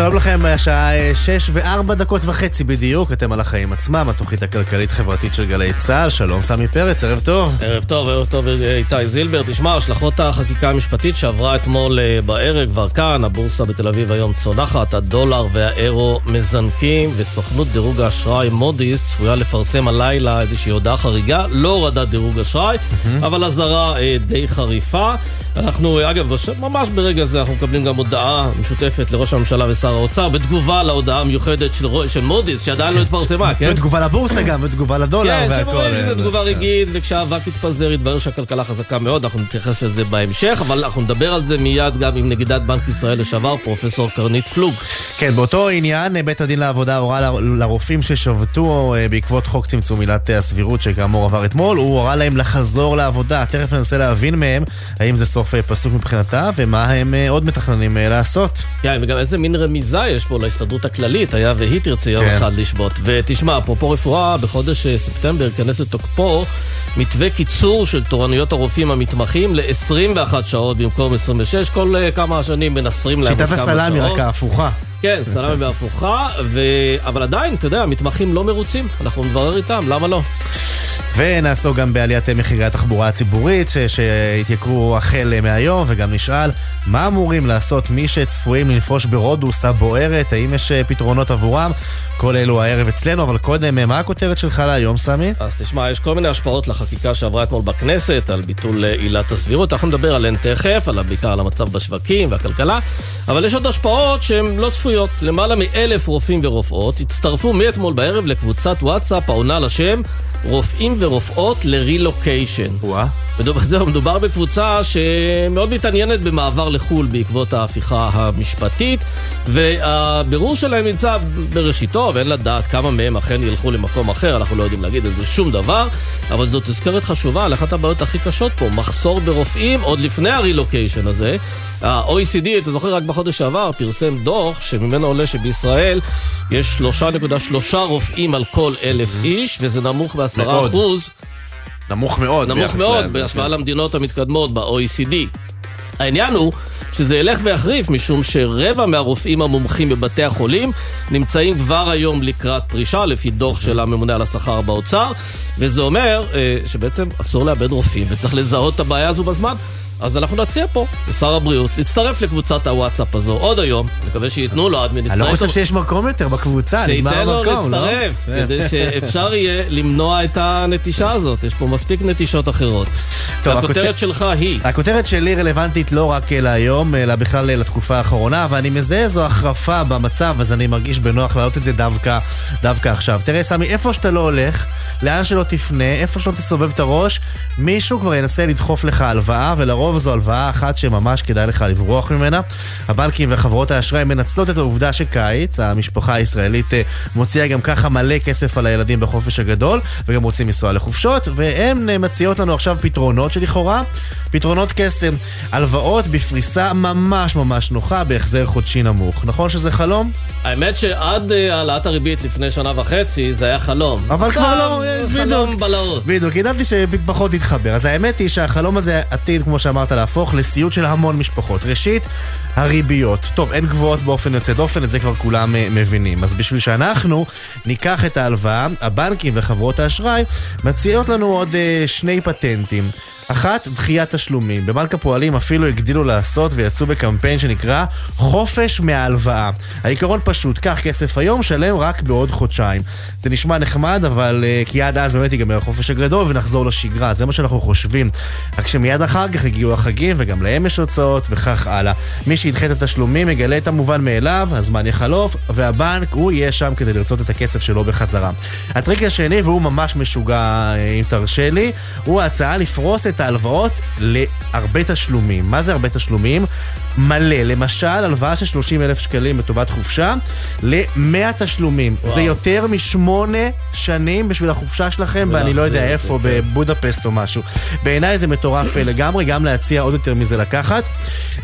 שלום לכם, השעה אה, שש וארבע דקות וחצי בדיוק, אתם על החיים עצמם, התוכנית הכלכלית-חברתית של גלי צה"ל, שלום סמי פרץ, ערב טוב. ערב טוב, ערב טוב איתי זילבר. תשמע, השלכות החקיקה המשפטית שעברה אתמול אה, בערב כבר כאן, הבורסה בתל אביב היום צונחת, הדולר והאירו מזנקים, וסוכנות דירוג האשראי מודי'ס צפויה לפרסם הלילה איזושהי הודעה חריגה, לא הורדת דירוג אשראי, אבל אזהרה אה, די חריפה. אנחנו, אגב, ממש ברגע זה אנחנו מקבלים גם הודעה משותפת לראש הממשלה ושר האוצר, בתגובה להודעה המיוחדת של, של מודי'ס, שעדיין לא התפרסמה, כן? בתגובה לבורסה גם, בתגובה לדולר כן, והכל. שמראים שזו אה, תגובה כן. רגעית, וכשהאבק יתפזר יתברר שהכלכלה חזקה מאוד, אנחנו נתייחס לזה בהמשך, אבל אנחנו נדבר על זה מיד גם עם נגידת בנק ישראל לשעבר, פרופסור קרנית פלוג. כן, באותו עניין, אה, בית הדין לעבודה הורה לרופאים ששבתו אה, בעקבות חוק צמצום עילת אה, הסבירות, שכאמור עבר אתמול, הוא הורה להם לחזור לעבודה. תכף ננסה להבין מהם האם זה סוף פסוק מבחינתה, ומה הם עוד מתכננים לעשות. כן, וגם איזה מין רמיזה יש פה להסתדרות הכללית, היה והיא תרצה יום כן. אחד לשבות. ותשמע, אפרופו רפואה, בחודש אה, ספטמבר ייכנס לתוקפו מתווה קיצור של תורנויות הרופאים המתמחים ל-21 שעות במקום 26, כל אה, כמה שנים מנסרים להם עוד שיטת כמה הסלאמי, שעות. רק ההפוכה. כן, סלאמי בהפוכה, ו... אבל עדיין, אתה יודע, המתמחים לא מרוצים, אנחנו נברר איתם, למה לא? ונעסוק גם בעליית מחירי התחבורה הציבורית ש- שהתייקרו החל מהיום וגם נשאל מה אמורים לעשות מי שצפויים לנפוש ברודוס הבוערת, האם יש אה, פתרונות עבורם? כל אלו הערב אצלנו, אבל קודם, מה הכותרת שלך להיום, סמי? אז תשמע, יש כל מיני השפעות לחקיקה שעברה אתמול בכנסת, על ביטול אה, עילת הסבירות. אנחנו נדבר עליהן תכף, על בעיקר על המצב בשווקים והכלכלה, אבל יש עוד השפעות שהן לא צפויות. למעלה מאלף רופאים ורופאות הצטרפו מאתמול בערב לקבוצת וואטסאפ העונה לשם רופאים ורופאות לרילוקיישן. וואה. מדובר, מדובר בקבוצה שמאוד מתעניינת במעבר לחו"ל בעקבות ההפיכה המשפטית, והבירור שלהם נמצא בראשיתו, ואין לדעת כמה מהם אכן ילכו למקום אחר, אנחנו לא יודעים להגיד על זה שום דבר, אבל זאת תזכרת חשובה על אחת הבעיות הכי קשות פה, מחסור ברופאים עוד לפני הרילוקיישן הזה. ה-OECD, אתה זוכר, רק בחודש שעבר פרסם דוח שממנו עולה שבישראל יש 3.3 רופאים על כל אלף איש, וזה נמוך 10 אחוז. נמוך מאוד. נמוך מאוד בהשוואה כן. למדינות המתקדמות ב-OECD. העניין הוא שזה ילך ויחריף, משום שרבע מהרופאים המומחים בבתי החולים נמצאים כבר היום לקראת פרישה, לפי דוח אוקיי. של הממונה על השכר באוצר, וזה אומר אה, שבעצם אסור לאבד רופאים, וצריך לזהות את הבעיה הזו בזמן. אז אנחנו נציע פה לשר הבריאות להצטרף לקבוצת הוואטסאפ הזו עוד היום, נקווה שייתנו לו אני אדמיניסטרטור. לא חושב שיש מקום יותר בקבוצה, נגמר שייתן לו המקום, לא? להצטרף, כן. כדי שאפשר יהיה למנוע את הנטישה הזאת. יש פה מספיק נטישות אחרות. טוב, הכותרת הכותר- שלך היא... הכותרת שלי רלוונטית לא רק להיום, אלא בכלל לתקופה האחרונה, ואני מזהה איזו החרפה במצב, אז אני מרגיש בנוח להעלות את זה דווקא, דווקא עכשיו. תראה, סמי, איפה שאתה לא הולך, לאן שלא תפנה, איפה שלא תסובב את הראש, מישהו כבר ינסה לדחוף לך הלוואה, ולרוב זו הלוואה אחת שממש כדאי לך לברוח ממנה. הבנקים וחברות האשראי מנצלות את העובדה שקיץ, המשפחה הישראלית אה, מוציאה גם ככה מלא כסף על הילדים בחופש הגדול, וגם רוצים לנסוע לחופשות, והן אה, מציעות לנו עכשיו פתרונות שלכאורה, פתרונות קסם, הלוואות בפריסה ממש ממש נוחה, בהחזר חודשי נמוך. נכון שזה חלום? האמת שעד אה, העלאת הריבית לפני שנה וחצי זה היה חלום. אבל כבר לא, אה, חלום בדיוק. בלהות. בדיוק, ידעתי שפחות יתחבר. אז האמת היא שהחלום הזה עתיד, כמו שאמרת, להפוך לסיוט של המון משפחות. ראשית, הריביות. טוב, הן גבוהות באופן יוצא דופן, את זה כבר כולם אה, מבינים. אז בשביל שאנחנו ניקח את ההלוואה, הבנקים וחברות האשראי מציעות לנו עוד אה, שני פטנטים. אחת, דחיית תשלומים. בבנק הפועלים אפילו הגדילו לעשות ויצאו בקמפיין שנקרא חופש מההלוואה. העיקרון פשוט, קח כסף היום, שלם רק בעוד חודשיים. זה נשמע נחמד, אבל uh, כי עד אז באמת ייגמר החופש הגדול ונחזור לשגרה, זה מה שאנחנו חושבים. רק שמיד אחר כך הגיעו החגים וגם להם יש הוצאות וכך הלאה. מי שידחה את התשלומים יגלה את המובן מאליו, הזמן יחלוף, והבנק הוא יהיה שם כדי לרצות את הכסף שלו בחזרה. הטריק השני, והוא ממש משוגע אה, אם תרשה לי, הוא ההצעה לפרוס את ההלוואות להרבה תשלומים. מה זה הרבה תשלומים? מלא. למשל, הלוואה של 30 אלף שקלים לטובת חופשה, ל-100 תשלומים. וואו. זה יותר משמונה שנים בשביל החופשה שלכם, ואני לא יודע ולהחזיר איפה, זה, כן. בבודפסט או משהו. בעיניי זה מטורף לגמרי, גם להציע עוד יותר מזה לקחת.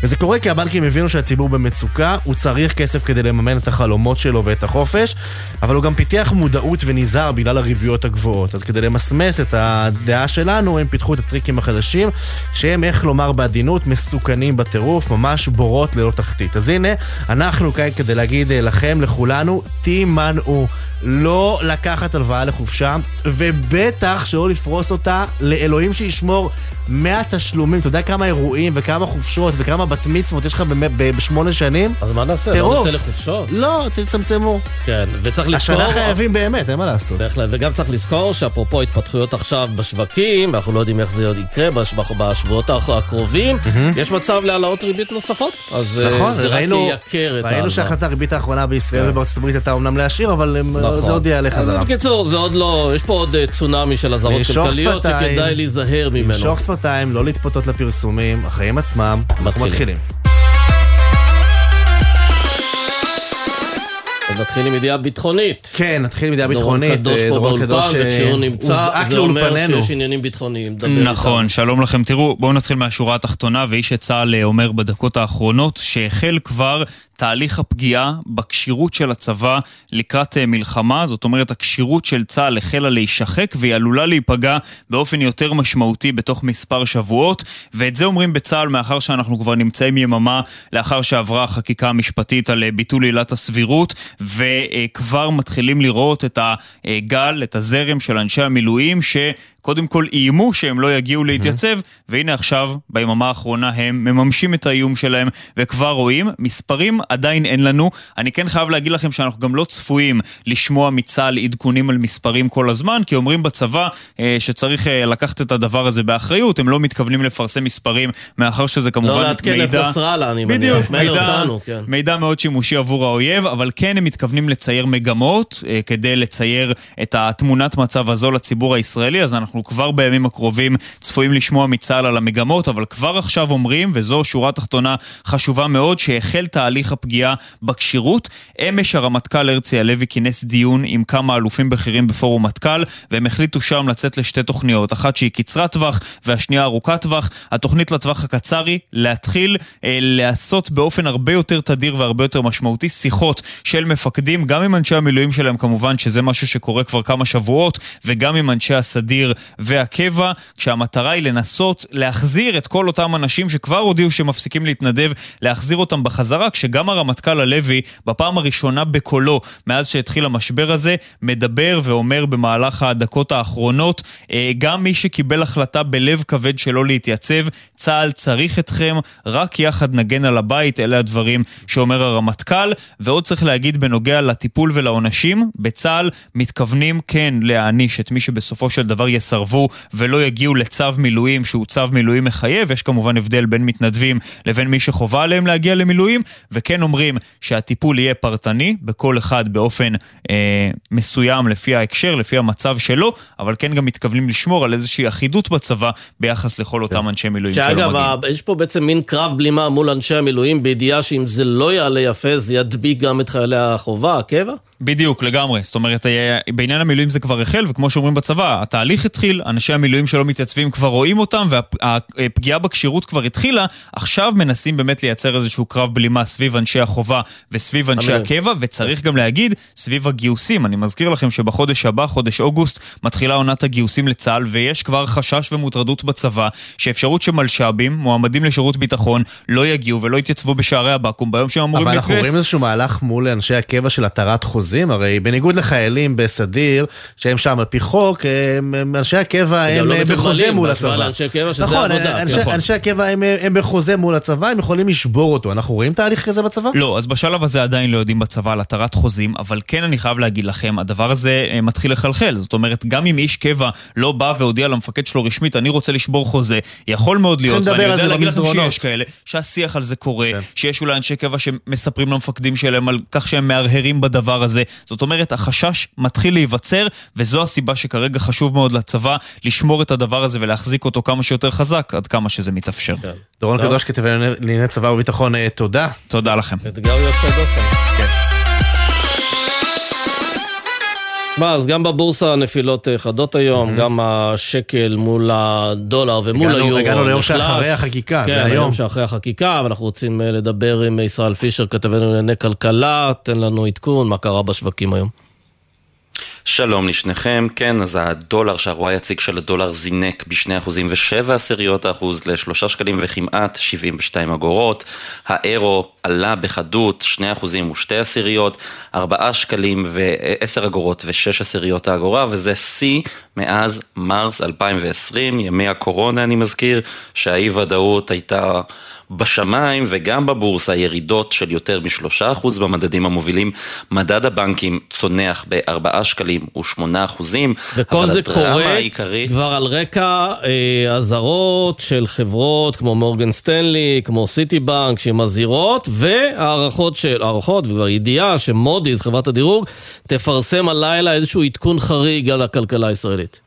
וזה קורה כי הבנקים הבינו שהציבור במצוקה, הוא צריך כסף כדי לממן את החלומות שלו ואת החופש, אבל הוא גם פיתח מודעות ונזהר בגלל הריביות הגבוהות. אז כדי למסמס את הדעה שלנו, הם פיתחו את הטריקים החדשים, שהם, איך לומר בעדינות, מסוכנים בטירוף, ממש בורות ללא תחתית. אז הנה, אנחנו כאן כדי להגיד אה, לכם, לכולנו, תימנעו. לא לקחת הלוואה לחופשה, ובטח שלא לפרוס אותה לאלוהים שישמור מהתשלומים. אתה יודע כמה אירועים וכמה חופשות וכמה בת מצוות יש לך בשמונה שנים? אז מה נעשה? לא נעשה לחופשות? לא, תצמצמו. כן, וצריך לזכור... השנה חייבים באמת, אין מה לעשות. בהחלט, וגם צריך לזכור שאפרופו התפתחויות עכשיו בשווקים, ואנחנו לא יודעים איך זה יקרה בשבועות הקרובים, יש מצב להעלאות ריבית נוספות. אז אה, נכון, זה ראינו, רק ייקר את ההלוואה. ראינו שהחלטת הריבית האחרונה בישראל כן. ובארצות הברית הייתה אומנם להשאיר, אבל נכון. זה עוד יעלה חזרה. בקיצור, זה עוד לא, יש פה עוד אה, צונאמי של אזהרות כלכליות שכדאי להיזהר ממנו. למשוך שפתיים, לא להתפתות לפרסומים, החיים עצמם, אנחנו מתחילים. אז נתחיל עם ידיעה ביטחונית. כן, נתחיל עם ידיעה ביטחונית. דורון קדוש פה באולפן, וכשהוא נמצא, זה אומר שיש עניינים ביטחוניים. נכון, שלום לכם. תראו, בואו נתחיל מהשורה התחתונה, ואיש שצה"ל אומר בדקות האחרונות, שהחל כבר תהליך הפגיעה בכשירות של הצבא לקראת אה, מלחמה, זאת אומרת הכשירות של צה"ל החלה להישחק והיא עלולה להיפגע באופן יותר משמעותי בתוך מספר שבועות, ואת זה אומרים בצה"ל מאחר שאנחנו כבר נמצאים יממה לאחר שעברה החקיקה המשפטית על אה, ביטול עילת הסבירות, וכבר מתחילים לראות את הגל, את הזרם של אנשי המילואים ש... קודם כל איימו שהם לא יגיעו להתייצב, והנה עכשיו, ביממה האחרונה הם מממשים את האיום שלהם, וכבר רואים, מספרים עדיין אין לנו. אני כן חייב להגיד לכם שאנחנו גם לא צפויים לשמוע מצה"ל עדכונים על מספרים כל הזמן, כי אומרים בצבא אה, שצריך אה, לקחת את הדבר הזה באחריות, הם לא מתכוונים לפרסם מספרים, מאחר שזה כמובן מידע... לא לעדכן את נסראללה, אני מניח. בדיוק, מידע, כן. מידע מאוד שימושי עבור האויב, אבל כן הם מתכוונים לצייר מגמות, אה, כדי לצייר את התמונת מצב הזו לציבור הישראלי, אז אנחנו אנחנו כבר בימים הקרובים צפויים לשמוע מצה"ל על המגמות, אבל כבר עכשיו אומרים, וזו שורה תחתונה חשובה מאוד, שהחל תהליך הפגיעה בכשירות. אמש הרמטכ"ל הרצי הלוי כינס דיון עם כמה אלופים בכירים בפורום מטכ"ל, והם החליטו שם לצאת לשתי תוכניות, אחת שהיא קצרת טווח והשנייה ארוכת טווח. התוכנית לטווח הקצר היא להתחיל אה, לעשות באופן הרבה יותר תדיר והרבה יותר משמעותי שיחות של מפקדים, גם עם אנשי המילואים שלהם כמובן, שזה משהו שקורה כבר כמה שבועות, וגם עם אנשי הסדיר והקבע, כשהמטרה היא לנסות להחזיר את כל אותם אנשים שכבר הודיעו שמפסיקים להתנדב, להחזיר אותם בחזרה, כשגם הרמטכ"ל הלוי, בפעם הראשונה בקולו, מאז שהתחיל המשבר הזה, מדבר ואומר במהלך הדקות האחרונות, אה, גם מי שקיבל החלטה בלב כבד שלא להתייצב, צה"ל צריך אתכם, רק יחד נגן על הבית, אלה הדברים שאומר הרמטכ"ל. ועוד צריך להגיד בנוגע לטיפול ולעונשים, בצה"ל מתכוונים כן להעניש את מי שבסופו של דבר יסרב יסרבו ולא יגיעו לצו מילואים שהוא צו מילואים מחייב, יש כמובן הבדל בין מתנדבים לבין מי שחובה עליהם להגיע למילואים, וכן אומרים שהטיפול יהיה פרטני, בכל אחד באופן אה, מסוים לפי ההקשר, לפי המצב שלו, אבל כן גם מתכוונים לשמור על איזושהי אחידות בצבא ביחס לכל אותם כן. אנשי מילואים שלא מגיעים. שאגב, יש פה בעצם מין קרב בלימה מול אנשי המילואים, בידיעה שאם זה לא יעלה יפה, זה ידביק גם את חיילי החובה, הקבע? בדיוק, לגמרי. זאת אומרת, אה, בעניין המילואים זה כבר החל, וכמו שאומרים בצבא, התהליך התחיל, אנשי המילואים שלא מתייצבים כבר רואים אותם, והפגיעה בכשירות כבר התחילה, עכשיו מנסים באמת לייצר איזשהו קרב בלימה סביב אנשי החובה וסביב אנשי הקבע, וצריך גם להגיד, סביב הגיוסים. אני מזכיר לכם שבחודש הבא, חודש אוגוסט, מתחילה עונת הגיוסים לצה"ל, ויש כבר חשש ומוטרדות בצבא, שאפשרות שמלש"בים, מועמדים לשירות ביטחון, לא יגיעו ולא יתייצבו בשערי הבקו"ם ביום שהם אמורים להתגייס. אבל אנחנו רואים איזשהו מהלך מול אנשי הקבע של התרת חוזים, הרי בניגוד לחיילים בסדיר, שהם שם על פי חוק, הם, אנשי הקבע הם לא בחוזה מול הצבא. נכון, אנשי, נכון. אנשי הקבע הם, הם בחוזה מול הצבא, הם יכולים לשבור אותו. אנחנו רואים תהליך כזה בצבא? לא, אז בשלב הזה עדיין לא יודעים בצבא על התרת חוזים, אבל כן אני חייב להגיד לכם, הדבר הזה אה, מתחיל לחלחל. זאת אומרת, גם אם איש קבע לא בא והודיע למפקד שלו רשמית, אני רוצה לשבור חוזה, יכול מאוד להיות, ואני יודע להגיד לכם שיש כאלה, שהשיח על זה קורה, כן. שיש אולי אנשי קבע שמספרים למפקדים שלהם על כך שהם מהרהרים בדבר הזה. זאת אומרת, החשש מתחיל להיווצר, וזו הסיבה שכרגע חשוב מאוד לצבא לשמור את הדבר הזה ולהחזיק אותו כמה שיותר חזק, עד כמה שזה מתאפשר. כן. דורון קדוש, כתב לענייני צבא וביטחון, אה, תודה. תודה לכם. אתגר יוצא דופן. כן. מה, אז גם בבורסה נפילות אה, חדות היום, גם השקל מול הדולר ומול היורו. הגענו ליום שאחרי החקיקה, זה היום. כן, היום שאחרי החקיקה, ואנחנו רוצים אה, לדבר עם ישראל פישר, כתבנו לענייני כלכלה, תן לנו עדכון, מה קרה בשווקים היום. שלום לשניכם, כן, אז הדולר, שהרוע היציג של הדולר זינק ב-2% ו-7 עשיריות האחוז ל-3 שקלים וכמעט 72 אגורות. האירו עלה בחדות 2% ו-2 עשיריות, 4 שקלים ו-10 אגורות ו-6 עשיריות האגורה, וזה שיא מאז מרס 2020, ימי הקורונה אני מזכיר, שהאי ודאות הייתה... בשמיים וגם בבורסה ירידות של יותר משלושה אחוז במדדים המובילים. מדד הבנקים צונח בארבעה שקלים ושמונה אחוזים. וכל זה קורה העיקרית... כבר על רקע אה, אזהרות אה, של חברות כמו מורגן סטנלי, כמו סיטי בנק, שמזהירות, והערכות של, הערכות וכבר ידיעה שמודי'ס, חברת הדירוג, תפרסם הלילה איזשהו עדכון חריג על הכלכלה הישראלית.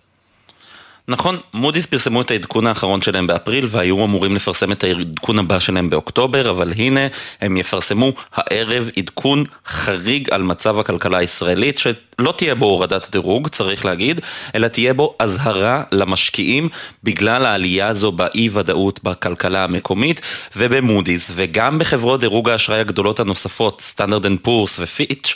נכון, מודי'ס פרסמו את העדכון האחרון שלהם באפריל והיו אמורים לפרסם את העדכון הבא שלהם באוקטובר, אבל הנה הם יפרסמו הערב עדכון חריג על מצב הכלכלה הישראלית, שלא תהיה בו הורדת דירוג, צריך להגיד, אלא תהיה בו אזהרה למשקיעים בגלל העלייה הזו באי ודאות בכלכלה המקומית ובמודי'ס, וגם בחברות דירוג האשראי הגדולות הנוספות, סטנדרד אנד פור'ס ופיץ',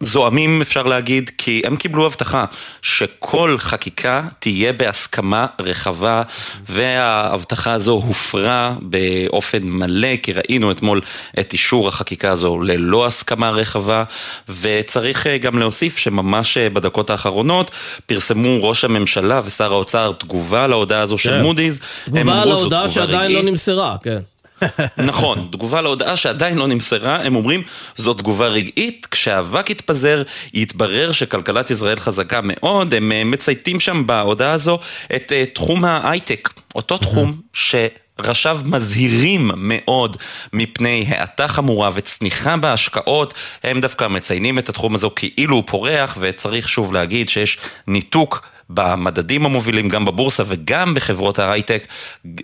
זועמים אפשר להגיד, כי הם קיבלו הבטחה שכל חקיקה תהיה בהסכמה רחבה וההבטחה הזו הופרה באופן מלא, כי ראינו אתמול את אישור החקיקה הזו ללא הסכמה רחבה וצריך אה, גם להוסיף שממש אה, בדקות האחרונות פרסמו ראש הממשלה ושר האוצר תגובה להודעה הזו של כן. מודי'ס. תגובה על ההודעה שעדיין לא נמסרה, כן. נכון, תגובה להודעה שעדיין לא נמסרה, הם אומרים זו תגובה רגעית, כשהאבק יתפזר יתברר שכלכלת ישראל חזקה מאוד, הם אה, מצייתים שם בהודעה הזו את uh, תחום ההייטק, אותו תחום ש... ראשיו מזהירים מאוד מפני האטה חמורה וצניחה בהשקעות, הם דווקא מציינים את התחום הזה כאילו הוא פורח, וצריך שוב להגיד שיש ניתוק במדדים המובילים, גם בבורסה וגם בחברות ההייטק,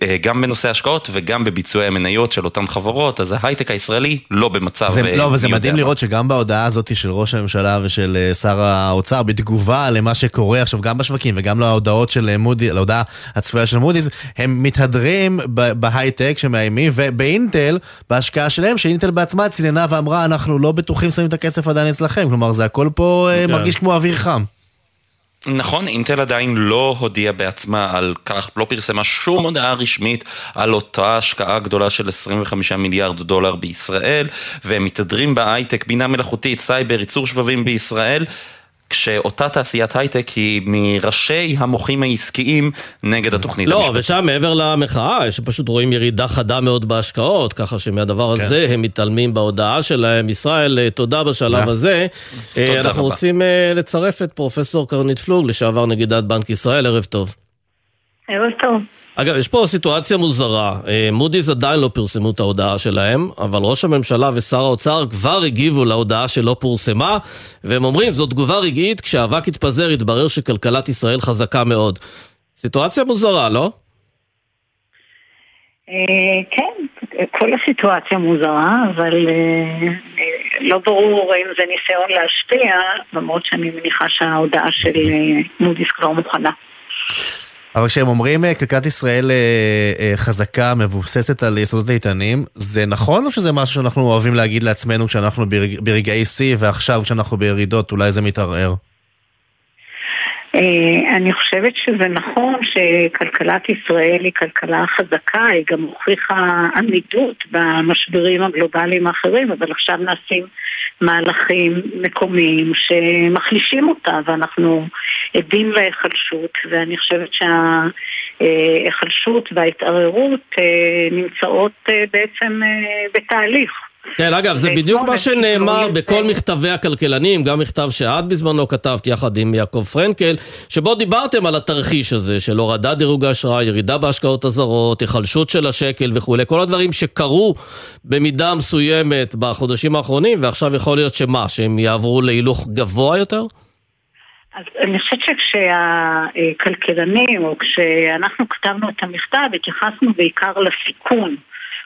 אה, גם בנושא השקעות וגם בביצועי המניות של אותן חברות, אז ההייטק הישראלי לא במצב... זה, אה, לא, וזה מדהים לראות שגם בהודעה הזאת של ראש הממשלה ושל אה, שר האוצר, בתגובה למה שקורה עכשיו גם בשווקים וגם להודעות של מודי, להודעה הצפויה של מודי'ס, הם מתהדרים בהייטק שמאיימים, ובאינטל, בהשקעה שלהם, שאינטל בעצמה ציננה ואמרה, אנחנו לא בטוחים שמים את הכסף עדיין אצלכם, כלומר זה הכל פה. כן. מרגיש כמו אוויר חם. נכון, אינטל עדיין לא הודיעה בעצמה על כך, לא פרסמה שום הודעה רשמית על אותה השקעה גדולה של 25 מיליארד דולר בישראל, והם מתהדרים בהייטק, בינה מלאכותית, סייבר, ייצור שבבים בישראל. כשאותה תעשיית הייטק היא מראשי המוחים העסקיים נגד התוכנית לא, המשפטית. לא, ושם מעבר למחאה, שפשוט רואים ירידה חדה מאוד בהשקעות, ככה שמהדבר כן. הזה הם מתעלמים בהודעה שלהם. ישראל, אה, תודה בשלב הזה. אה, תודה אנחנו רבה. רוצים אה, לצרף את פרופסור קרנית פלוג, לשעבר נגידת בנק ישראל, ערב טוב. ערב טוב. אגב, יש פה סיטואציה מוזרה. אה, מודי'ס עדיין לא פרסמו את ההודעה שלהם, אבל ראש הממשלה ושר האוצר כבר הגיבו להודעה שלא פורסמה, והם אומרים, זו תגובה רגעית, כשהאבק יתפזר יתברר שכלכלת ישראל חזקה מאוד. סיטואציה מוזרה, לא? אה, כן, כל הסיטואציה מוזרה, אבל אה, לא ברור אם זה ניסיון להשפיע, למרות שאני מניחה שההודעה של מודי'ס כבר מוכנה. אבל כשהם אומרים אה, כלכלת ישראל אה, אה, חזקה, מבוססת על יסודות איתנים, זה נכון או שזה משהו שאנחנו אוהבים להגיד לעצמנו כשאנחנו ברגעי שיא ועכשיו כשאנחנו בירידות אולי זה מתערער? אני חושבת שזה נכון שכלכלת ישראל היא כלכלה חזקה, היא גם הוכיחה עמידות במשברים הגלובליים האחרים, אבל עכשיו נעשים מהלכים מקומיים שמחלישים אותה ואנחנו עדים להיחלשות ואני חושבת שההיחלשות וההתערערות אה, נמצאות אה, בעצם אה, בתהליך. כן, אגב, זה בדיוק מה שנאמר בכל מכתבי הכלכלנים, גם מכתב שאת בזמנו כתבת יחד עם יעקב פרנקל, שבו דיברתם על התרחיש הזה של הורדת דירוג האשראי, ירידה בהשקעות הזרות, היחלשות של השקל וכולי, כל הדברים שקרו במידה מסוימת בחודשים האחרונים, ועכשיו יכול להיות שמה, שהם יעברו להילוך גבוה יותר? אז אני חושבת שכשהכלכלנים, או כשאנחנו כתבנו את המכתב, התייחסנו בעיקר לסיכון.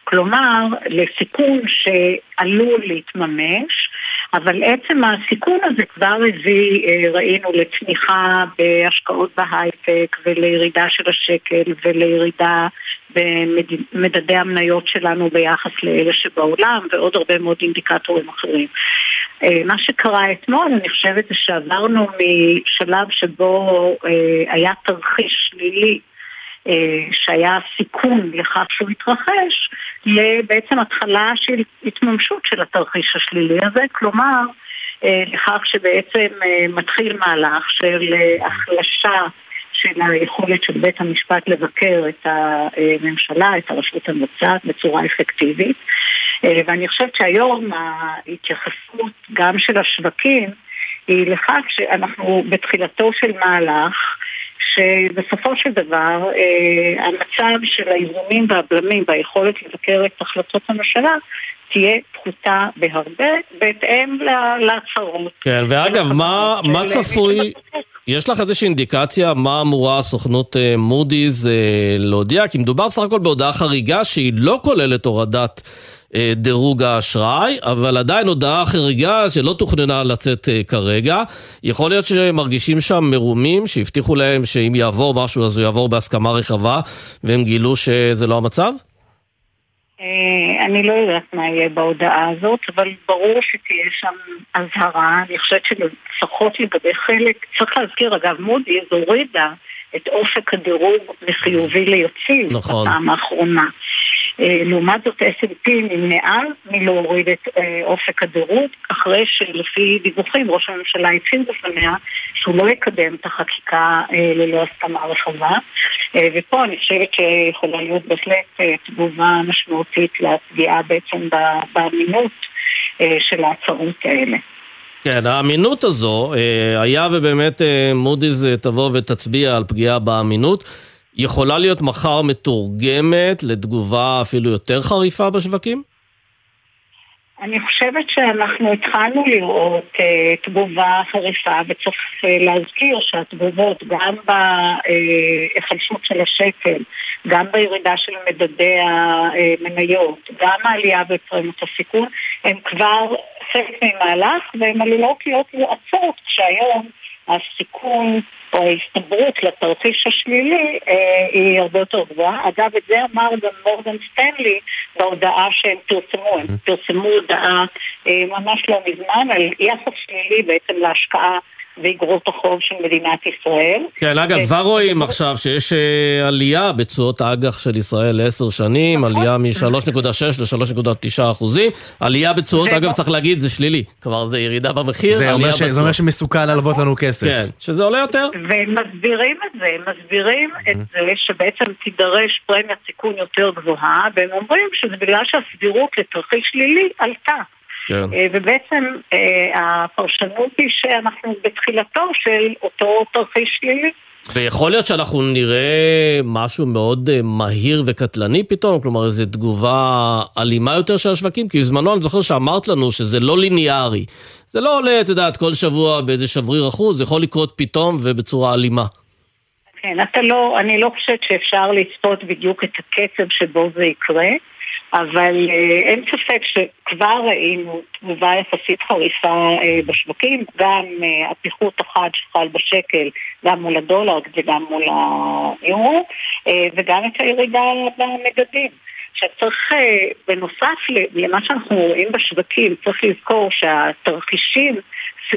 כלומר, לסיכון שעלול להתממש, אבל עצם הסיכון הזה כבר הביא, אה, ראינו, לצמיחה בהשקעות בהייטק ולירידה של השקל ולירידה במדדי המניות שלנו ביחס לאלה שבעולם ועוד הרבה מאוד אינדיקטורים אחרים. אה, מה שקרה אתמול, אני חושבת שעברנו משלב שבו אה, היה תרחיש שלילי שהיה סיכון לכך שהוא יתרחש, לבעצם התחלה של התממשות של התרחיש השלילי הזה, כלומר לכך שבעצם מתחיל מהלך של החלשה של היכולת של בית המשפט לבקר את הממשלה, את הרשות המבצעת בצורה אפקטיבית. אה, ואני חושבת שהיום ההתייחסות גם של השווקים היא לכך שאנחנו בתחילתו של מהלך שבסופו של דבר אה, המצב של האיזונים והבלמים והיכולת לבקר את החלטות הממשלה תהיה פחותה בהרבה בהתאם להצהרות. כן, ואגב, מה, מה צפוי... יש לך איזושהי אינדיקציה מה אמורה הסוכנות אה, מודי'ס אה, להודיע? כי מדובר בסך הכל בהודעה חריגה שהיא לא כוללת הורדת אה, דירוג האשראי, אבל עדיין הודעה חריגה שלא תוכננה לצאת כרגע. יכול להיות שמרגישים שם מרומים, שהבטיחו להם שאם יעבור משהו אז הוא יעבור בהסכמה רחבה, והם גילו שזה לא המצב? אה, אני לא יודעת מה יהיה בהודעה הזאת, אבל ברור שתהיה שם אזהרה. אני חושבת שלפחות לגבי חלק, צריך להזכיר, אגב, מודי'ס הורידה את אופק הדירוג לחיובי ליציב נכון. בפעם האחרונה. אה, לעומת זאת S&P נמנעה מלהוריד את אה, אופק הדירוג, אחרי שלפי דיווחים ראש הממשלה הצהיר בפניה שהוא לא יקדם את החקיקה אה, ללא הסכמה רחבה. ופה אני חושבת שיכולה להיות בהחלט תגובה משמעותית לפגיעה בעצם באמינות של ההצהרות האלה. כן, האמינות הזו, היה ובאמת מודי'ס תבוא ותצביע על פגיעה באמינות, יכולה להיות מחר מתורגמת לתגובה אפילו יותר חריפה בשווקים? אני חושבת שאנחנו התחלנו לראות uh, תגובה חריפה וצריך uh, להזכיר שהתגובות גם בהיחלשות של השקל, גם בירידה של מדדי המניות, גם העלייה בפרמיות הסיכון, הם כבר חלק ממהלך והן עלולות להיות מואצות כשהיום הסיכון או ההסתברות לתרחיש השלילי אה, היא הרבה יותר גבוהה. אגב, את זה אמר גם מורגן סטנלי בהודעה שהם פרסמו. הם mm-hmm. פרסמו הודעה אה, ממש לא מזמן על יחס שלילי בעצם להשקעה ואיגרות החוב של מדינת ישראל. כן, אגב, כבר רואים עכשיו שיש אה, עלייה בתשואות האג"ח של ישראל לעשר שנים, נכון. עלייה מ-3.6 ל-3.9 אחוזים. עלייה בתשואות, אגב, צריך להגיד, זה שלילי. כלומר, זה ירידה במחיר, זה אומר שמסוכן להלוות לנו כסף. כן, שזה עולה יותר. והם מסבירים את זה, מסבירים את זה שבעצם תידרש פרמיית סיכון יותר גבוהה, והם אומרים שזה בגלל שהסבירות לתרחיש שלילי עלתה. כן. אה, ובעצם אה, הפרשנות היא שאנחנו בתחילתו של אותו תרחיש שלילי. ויכול להיות שאנחנו נראה משהו מאוד אה, מהיר וקטלני פתאום, כלומר איזו תגובה אלימה יותר של השווקים, כי בזמנו אני זוכר שאמרת לנו שזה לא ליניארי. זה לא עולה, את יודעת, כל שבוע באיזה שבריר אחוז, זה יכול לקרות פתאום ובצורה אלימה. כן, אתה לא, אני לא חושבת שאפשר לצפות בדיוק את הקצב שבו זה יקרה. אבל אה, אין ספק שכבר ראינו תגובה יחסית חריפה אה, בשווקים, גם אה, הפיחות החד שחל בשקל, גם מול הדולר וגם מול היורו, וגם את הירידה במדדים. עכשיו צריך, בנוסף למה שאנחנו רואים בשווקים, צריך לזכור שהתרחישים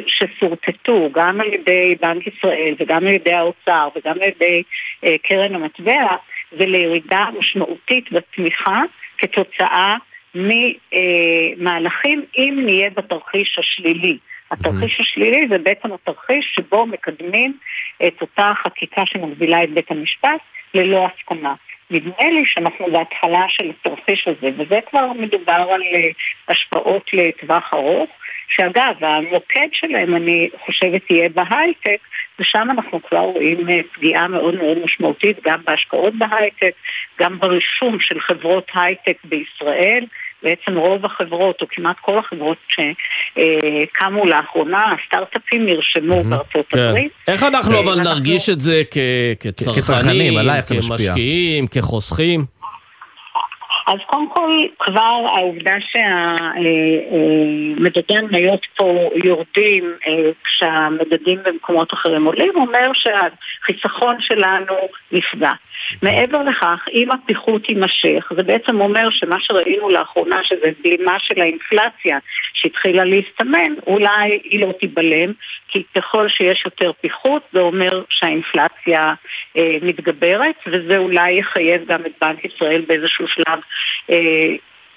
ששורטטו גם על ידי בנק ישראל וגם על ידי האוצר וגם על ידי קרן המטבע, זה לירידה משמעותית בתמיכה כתוצאה ממהלכים אם נהיה בתרחיש השלילי. התרחיש השלילי זה בעצם התרחיש שבו מקדמים את אותה חקיקה שמגבילה את בית המשפט ללא הסכמה. נדמה לי שאנחנו בהתחלה של התרחיש הזה, וזה כבר מדובר על אה, השפעות לטווח ארוך, שאגב, המוקד שלהם, אני חושבת, יהיה בהייטק, ושם אנחנו כבר רואים אה, פגיעה מאוד מאוד משמעותית גם בהשקעות בהייטק, גם ברישום של חברות הייטק בישראל. בעצם רוב החברות, או כמעט כל החברות שקמו לאחרונה, הסטארט-אפים נרשמו בארצות כן. הברית. איך אנחנו אבל נרגיש את זה כצרכנים, כמשקיעים, כחוסכים? אז קודם כל, כבר העובדה שהמדדי המניות פה יורדים כשהמדדים במקומות אחרים עולים, אומר שהחיסכון שלנו נפגע. מעבר לכך, אם הפיחות יימשך, זה בעצם אומר שמה שראינו לאחרונה, שזה בלימה של האינפלציה שהתחילה להסתמן, אולי היא לא תיבלם, כי ככל שיש יותר פיחות, זה אומר שהאינפלציה אה, מתגברת, וזה אולי יחייב גם את בנק ישראל באיזשהו שלב אה,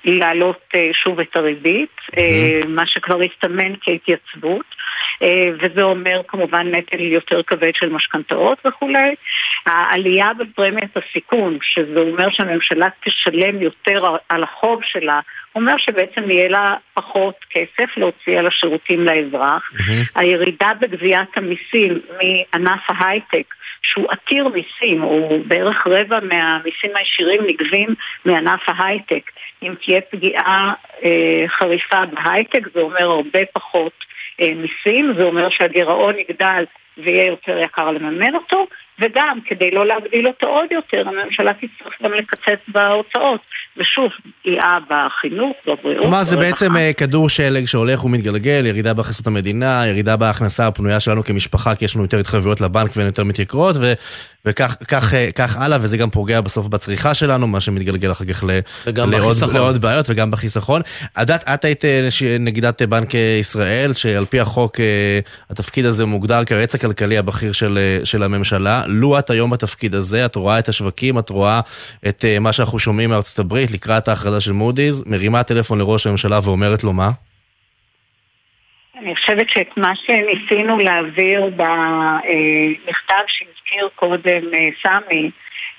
להעלות אה, שוב את הריבית, mm-hmm. מה שכבר הסתמן כהתייצבות, אה, וזה אומר כמובן נטל יותר כבד של משכנתאות וכולי. העלייה בפרמיית הסיכון, שזה אומר שהממשלה תשלם יותר על החוב שלה, אומר שבעצם יהיה לה פחות כסף להוציא על השירותים לאזרח. Mm-hmm. הירידה בגביית המיסים מענף ההייטק, שהוא עתיר מיסים, הוא בערך רבע מהמיסים הישירים נגבים מענף ההייטק. אם תהיה פגיעה אה, חריפה בהייטק, זה אומר הרבה פחות אה, מיסים, זה אומר שהגירעון יגדל ויהיה יותר יקר לממן אותו, וגם, כדי לא להגדיל אותו עוד יותר, הממשלה תצטרך גם לקצץ בהוצאות. ושוב, פגיעה בחינוך, בבריאות. כלומר, זה בעצם אה, כדור שלג שהולך ומתגלגל, ירידה בהכנסות המדינה, ירידה בהכנסה הפנויה שלנו כמשפחה, כי יש לנו יותר התחייבויות לבנק והן יותר מתייקרות, ו... וכך כך, אה, כך הלאה, וזה גם פוגע בסוף בצריכה שלנו, מה שמתגלגל אחר כך לעוד, לעוד בעיות וגם בחיסכון. את יודעת, את היית אה, נגידת בנק ישראל, שעל פי החוק התפקיד הזה מוגדר כיועץ הכלכלי הבכיר של, של הממשלה. לו את היום בתפקיד הזה, את רואה את השווקים, את רואה את מה שאנחנו שומעים מארצות הברית לקראת ההכרזה של מודי'ס, מרימה טלפון לראש הממשלה ואומרת לו מה? אני חושבת שאת מה שניסינו להעביר במכתב שהזכיר קודם אה, סמי,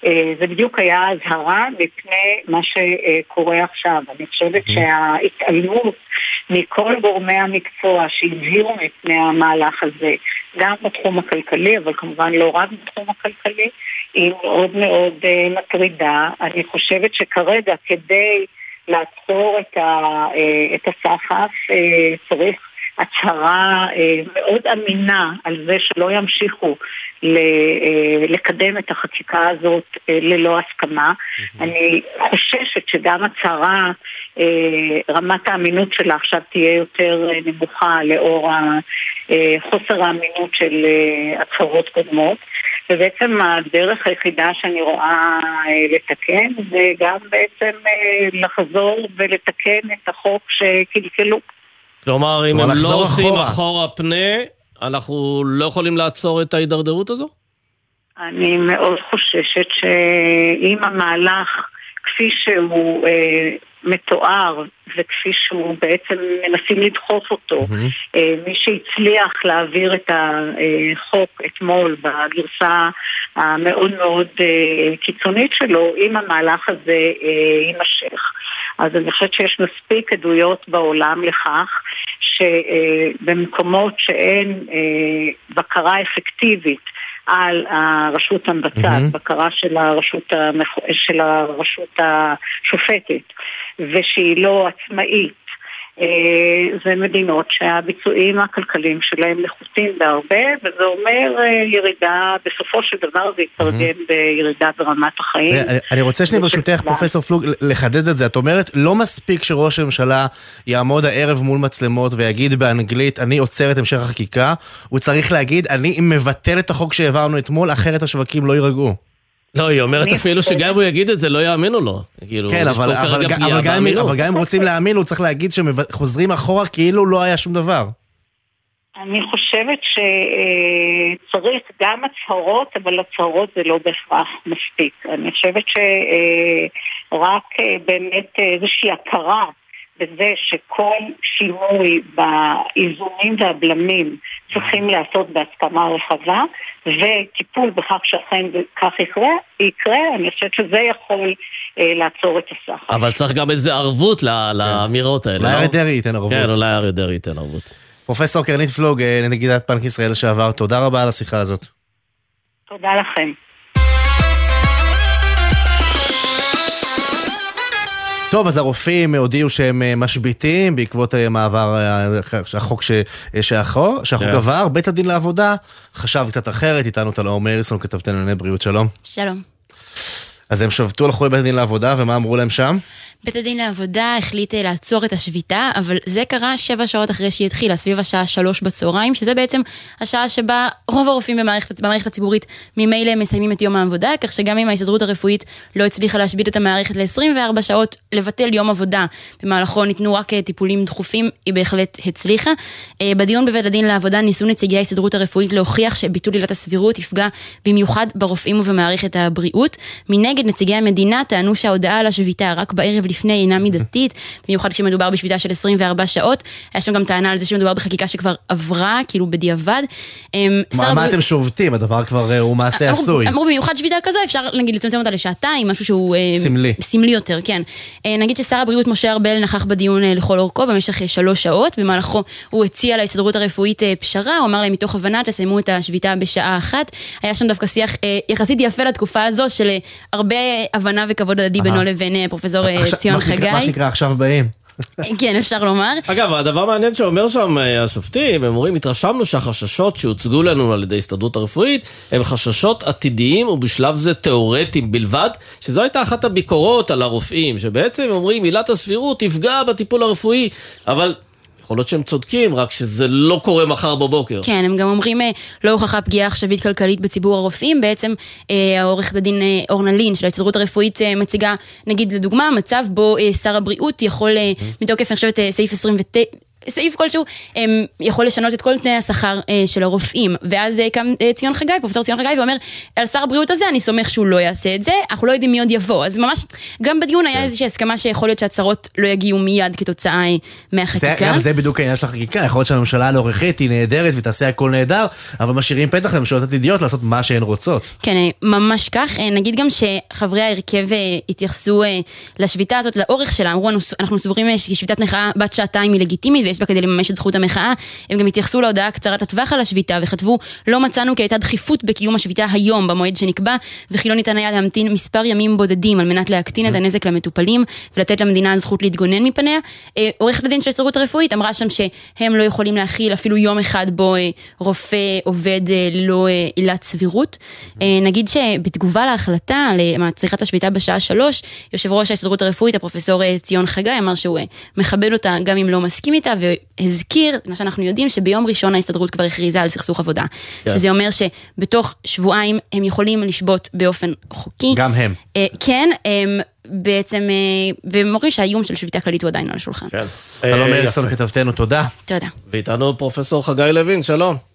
אה, זה בדיוק היה אזהרה מפני מה שקורה עכשיו. אני חושבת mm-hmm. שההתעלמות מכל גורמי המקצוע שהזהירו מפני המהלך הזה, גם בתחום הכלכלי, אבל כמובן לא רק בתחום הכלכלי, היא מאוד מאוד אה, מטרידה. אני חושבת שכרגע כדי לעצור את, את הסחף צריך הצהרה אה, מאוד אמינה על זה שלא ימשיכו אה, לקדם את החקיקה הזאת אה, ללא הסכמה. אני חוששת שגם הצהרה, רמת האמינות שלה עכשיו תהיה יותר נמוכה לאור חוסר האמינות של הצהרות קודמות. ובעצם הדרך היחידה שאני רואה לתקן זה גם בעצם לחזור ולתקן את החוק שקלקלו. כלומר, אם הם לא עושים אחורה. אחורה פנה, אנחנו לא יכולים לעצור את ההידרדרות הזו? אני מאוד חוששת שאם המהלך כפי שהוא אה, מתואר וכפי שהוא בעצם מנסים לדחוף אותו, mm-hmm. אה, מי שהצליח להעביר את החוק אתמול בגרסה המאוד מאוד אה, קיצונית שלו, אם המהלך הזה אה, יימשך. אז אני חושבת שיש מספיק עדויות בעולם לכך שבמקומות שאין אה, בקרה אפקטיבית על הרשות המבצעת, mm-hmm. בקרה של הרשות, המח... של הרשות השופטת, ושהיא לא עצמאית. אה, זה מדינות שהביצועים הכלכליים שלהם נחותים בהרבה, וזה אומר אה, ירידה, בסופו של דבר זה יתרגם בירידה ברמת החיים. אני רוצה שנייה ברשותך, פרופסור פלוג, לחדד את זה. את אומרת, לא מספיק שראש הממשלה יעמוד הערב מול מצלמות ויגיד באנגלית, אני עוצר את המשך החקיקה, הוא צריך להגיד, אני מבטל את החוק שהעברנו אתמול, אחרת השווקים לא יירגעו. לא, היא אומרת אפילו שגם אם הוא יגיד את זה, לא יאמינו לו. כאילו, כן, אבל, אבל, אבל, גם, אבל גם אם רוצים להאמין, הוא צריך להגיד שחוזרים אחורה כאילו לא היה שום דבר. אני חושבת שצריך גם הצהרות, אבל הצהרות זה לא בהכרח מספיק. אני חושבת שרק אה, באמת איזושהי הכרה בזה שכל שינוי באיזונים והבלמים צריכים להיעשות בהסכמה רחבה, וטיפול בכך שאכן כך יקרה, יקרה, אני חושבת שזה יכול אה, לעצור את הסחר. אבל צריך גם איזה ערבות לאמירות האלה, לא? אולי אריה דרעי ייתן ערבות. כן, אולי אריה דרעי ייתן ערבות. פרופסור קרנית פלוג, אה, נגידת בנק ישראל לשעבר, תודה רבה על השיחה הזאת. תודה לכם. טוב, אז הרופאים הודיעו שהם אה, משביתים בעקבות אה, מעבר החוק שהחוק כן. עבר. בית הדין לעבודה חשב קצת אחרת, איתנו טלאור מריסון, כתבתנו לענייני בריאות, שלום. שלום. אז הם שבתו, הלכו לבית הדין לעבודה, ומה אמרו להם שם? בית הדין לעבודה החליט לעצור את השביתה, אבל זה קרה שבע שעות אחרי שהיא התחילה, סביב השעה שלוש בצהריים, שזה בעצם השעה שבה רוב הרופאים במערכת, במערכת הציבורית ממילא מסיימים את יום העבודה, כך שגם אם ההסתדרות הרפואית לא הצליחה להשבית את המערכת ל-24 שעות, לבטל יום עבודה, במהלכו ניתנו רק טיפולים דחופים, היא בהחלט הצליחה. אה, בדיון בבית הדין לעבודה ניסו נציגי ההסתדרות הרפואית להוכיח שביטול עילת הסבירות יפגע במיוחד ברופאים ובמערכת הבריאות. מנגד, נציגי המדינה טענו שההודעה על השביתה רק בערב לפני אינה מידתית, במיוחד כשמדובר בשביתה של 24 שעות. היה שם גם טענה על זה שמדובר בחקיקה שכבר עברה, כאילו בדיעבד. אמ, מה, מה אתם שובתים? הדבר כבר אה, הוא מעשה עשוי. אמרו במיוחד שביתה כזו, אפשר נגיד לצמצם אותה לשעתיים, משהו שהוא... אה, סמלי. סמלי יותר, כן. אה, נגיד ששר הבריאות משה ארבל נכח בדיון לכל אורכו במשך שלוש שעות, במהלכו הוא הציע להסתדרות הרפואית פשרה, הוא אמר להם מתוך הבנה תסיימו את השביתה בשעה אחת. היה שם דווקא שיח יחסית יפה לתקופה הזו של הרבה הבנה וכבוד הדדי בינו לבין פרופסור ציון חגי. מה שנקרא עכשיו באים. כן, אפשר לומר. אגב, הדבר המעניין שאומר שם אה, השופטים, הם אומרים, התרשמנו שהחששות שהוצגו לנו על ידי ההסתדרות הרפואית, הם חששות עתידיים ובשלב זה תיאורטיים בלבד, שזו הייתה אחת הביקורות על הרופאים, שבעצם אומרים, עילת הסבירות תפגע בטיפול הרפואי, אבל יכול להיות שהם צודקים, רק שזה לא קורה מחר בבוקר. כן, הם גם אומרים, אה, לא הוכחה פגיעה עכשווית כלכלית בציבור הרופאים. בעצם אה, העורכת הדין אה, אורנה לין של ההסתדרות הרפואית מציגה, נגיד לדוגמה, מצב בו שר הבריאות יכול, מתוקף, אני חושבת, סעיף 29, סעיף כלשהו הם, יכול לשנות את כל תנאי השכר אה, של הרופאים. ואז אה, קם אה, ציון חגי, פרופסור ציון חגי, ואומר, על שר הבריאות הזה אני סומך שהוא לא יעשה את זה, אנחנו לא יודעים מי עוד יבוא. אז ממש, גם בדיון היה כן. איזושהי הסכמה שיכול להיות שהצהרות לא יגיעו מיד כתוצאה אה, מהחקיקה. גם זה בדיוק העניין של החקיקה, יכול להיות שהממשלה הנוכחית היא נהדרת ותעשה הכל נהדר, אבל משאירים פתח לממשלות עתידיות לעשות מה שהן רוצות. כן, ממש כך. נגיד גם שחברי ההרכב התייחסו לשביתה הזאת, לאורך שלה, אמרו, אנחנו סבורים ששביתת מחאה בת שעתיים היא לגיטימית ויש בה כדי לממש את זכות המחאה. הם גם התייחסו להודעה קצרת הטווח על השביתה וכתבו לא מצאנו כי הייתה דחיפות בקיום השביתה היום במועד שנקבע וכי לא ניתן היה להמתין מספר ימים בודדים על מנת להקטין את הנזק למטופלים ולתת למדינה זכות להתגונן מפניה. אה, עורכת הדין של ההסתדרות הרפואית אמרה שם שהם לא יכולים להכיל אפילו יום אחד בו אה, רופא עובד אה, ללא עילת סבירות. נגיד שבתגובה להחלטה צריכת השביתה בשעה שלוש, יושב ראש ההסתדרות הרפואית הפרופסור ציון חגי אמר שהוא מכבד אותה גם אם לא מסכים איתה הזכיר, מה שאנחנו יודעים, שביום ראשון ההסתדרות כבר הכריזה על סכסוך עבודה. כן. שזה אומר שבתוך שבועיים הם יכולים לשבות באופן חוקי. גם הם. אה, כן, הם בעצם, אה, אומרים שהאיום של שביתה כללית הוא עדיין על השולחן. כן. שלום אה, אלסון כתבתנו, תודה. תודה. ואיתנו פרופסור חגי לוין, שלום.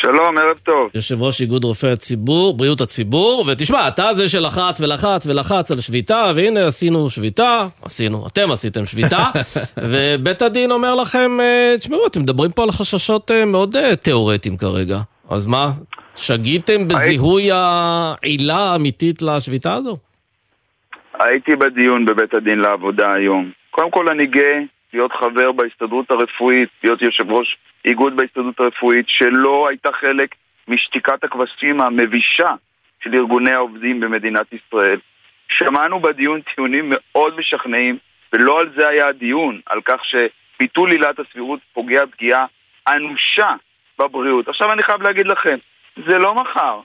שלום, ערב טוב. יושב ראש איגוד רופאי הציבור, בריאות הציבור, ותשמע, אתה זה שלחץ ולחץ ולחץ על שביתה, והנה עשינו שביתה, עשינו, אתם עשיתם שביתה, ובית הדין אומר לכם, אה, תשמעו, אתם מדברים פה על חששות אה, מאוד אה, תיאורטיים כרגע, אז מה, שגיתם בזיהוי העילה האמיתית לשביתה הזו? הייתי בדיון בבית הדין לעבודה היום. קודם כל אני גאה להיות חבר בהסתדרות הרפואית, להיות יושב ראש איגוד בהסתדרות הרפואית, שלא הייתה חלק משתיקת הכבשים המבישה של ארגוני העובדים במדינת ישראל. שמענו בדיון טיעונים מאוד משכנעים, ולא על זה היה הדיון, על כך שביטול עילת הסבירות פוגע פגיעה אנושה בבריאות. עכשיו אני חייב להגיד לכם, זה לא מחר,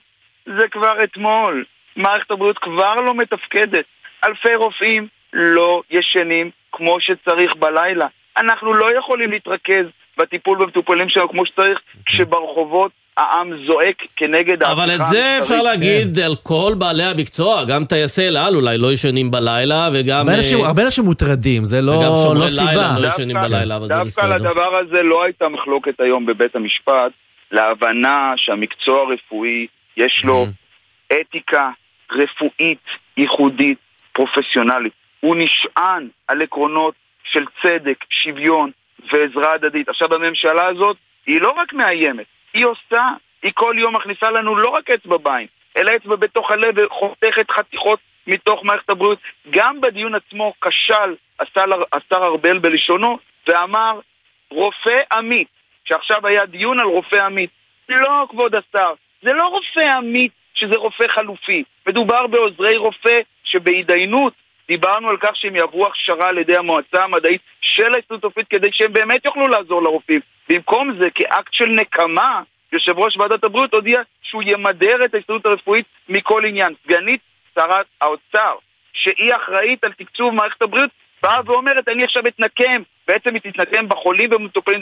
זה כבר אתמול. מערכת הבריאות כבר לא מתפקדת. אלפי רופאים לא ישנים כמו שצריך בלילה. אנחנו לא יכולים להתרכז בטיפול במטופלים שלנו כמו שצריך, כשברחובות העם זועק כנגד ההפיכה אבל את זה אפשר להגיד כן. על כל בעלי המקצוע, גם טייסי אל על אולי לא ישנים בלילה, וגם... הרבה אנשים אה, מוטרדים, זה לא, לא סיבה. לילה לא ישנים בלילה, אבל זה בסדר. דווקא לדבר הזה לא הייתה מחלוקת היום בבית המשפט, להבנה שהמקצוע הרפואי יש לו אתיקה רפואית ייחודית, פרופסיונלית. הוא נשען על עקרונות של צדק, שוויון ועזרה הדדית. עכשיו, הממשלה הזאת היא לא רק מאיימת, היא עושה, היא כל יום מכניסה לנו לא רק אצבע בעין, אלא אצבע בתוך הלב וחותכת חתיכות מתוך מערכת הבריאות. גם בדיון עצמו כשל השר ארבל בלשונו ואמר, רופא עמית, שעכשיו היה דיון על רופא עמית. לא, כבוד השר, זה לא רופא עמית שזה רופא חלופי. מדובר בעוזרי רופא שבהתדיינות דיברנו על כך שהם יעברו הכשרה על ידי המועצה המדעית של ההסתדרות הרפואית כדי שהם באמת יוכלו לעזור לרופאים. במקום זה, כאקט של נקמה, יושב ראש ועדת הבריאות הודיע שהוא ימדר את ההסתדרות הרפואית מכל עניין. סגנית שרת האוצר, שהיא אחראית על תקצוב מערכת הבריאות, באה ואומרת, אני עכשיו אתנקם, בעצם היא תתנקם בחולים ובמטופלים.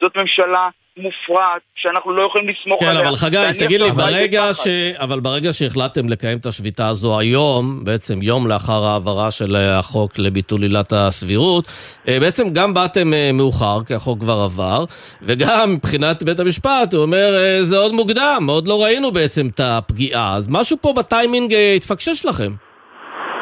זאת ממשלה מופרעת, שאנחנו לא יכולים לסמוך כן, עליה. אבל חגי, תגיד לי, ברגע. ש... אבל ברגע שהחלטתם לקיים את השביתה הזו היום, בעצם יום לאחר ההעברה של החוק לביטול עילת הסבירות, אה, בעצם גם באתם אה, מאוחר, כי החוק כבר עבר, וגם מבחינת בית המשפט, הוא אומר, אה, זה עוד מוקדם, עוד לא ראינו בעצם את הפגיעה, אז משהו פה בטיימינג התפקשש לכם.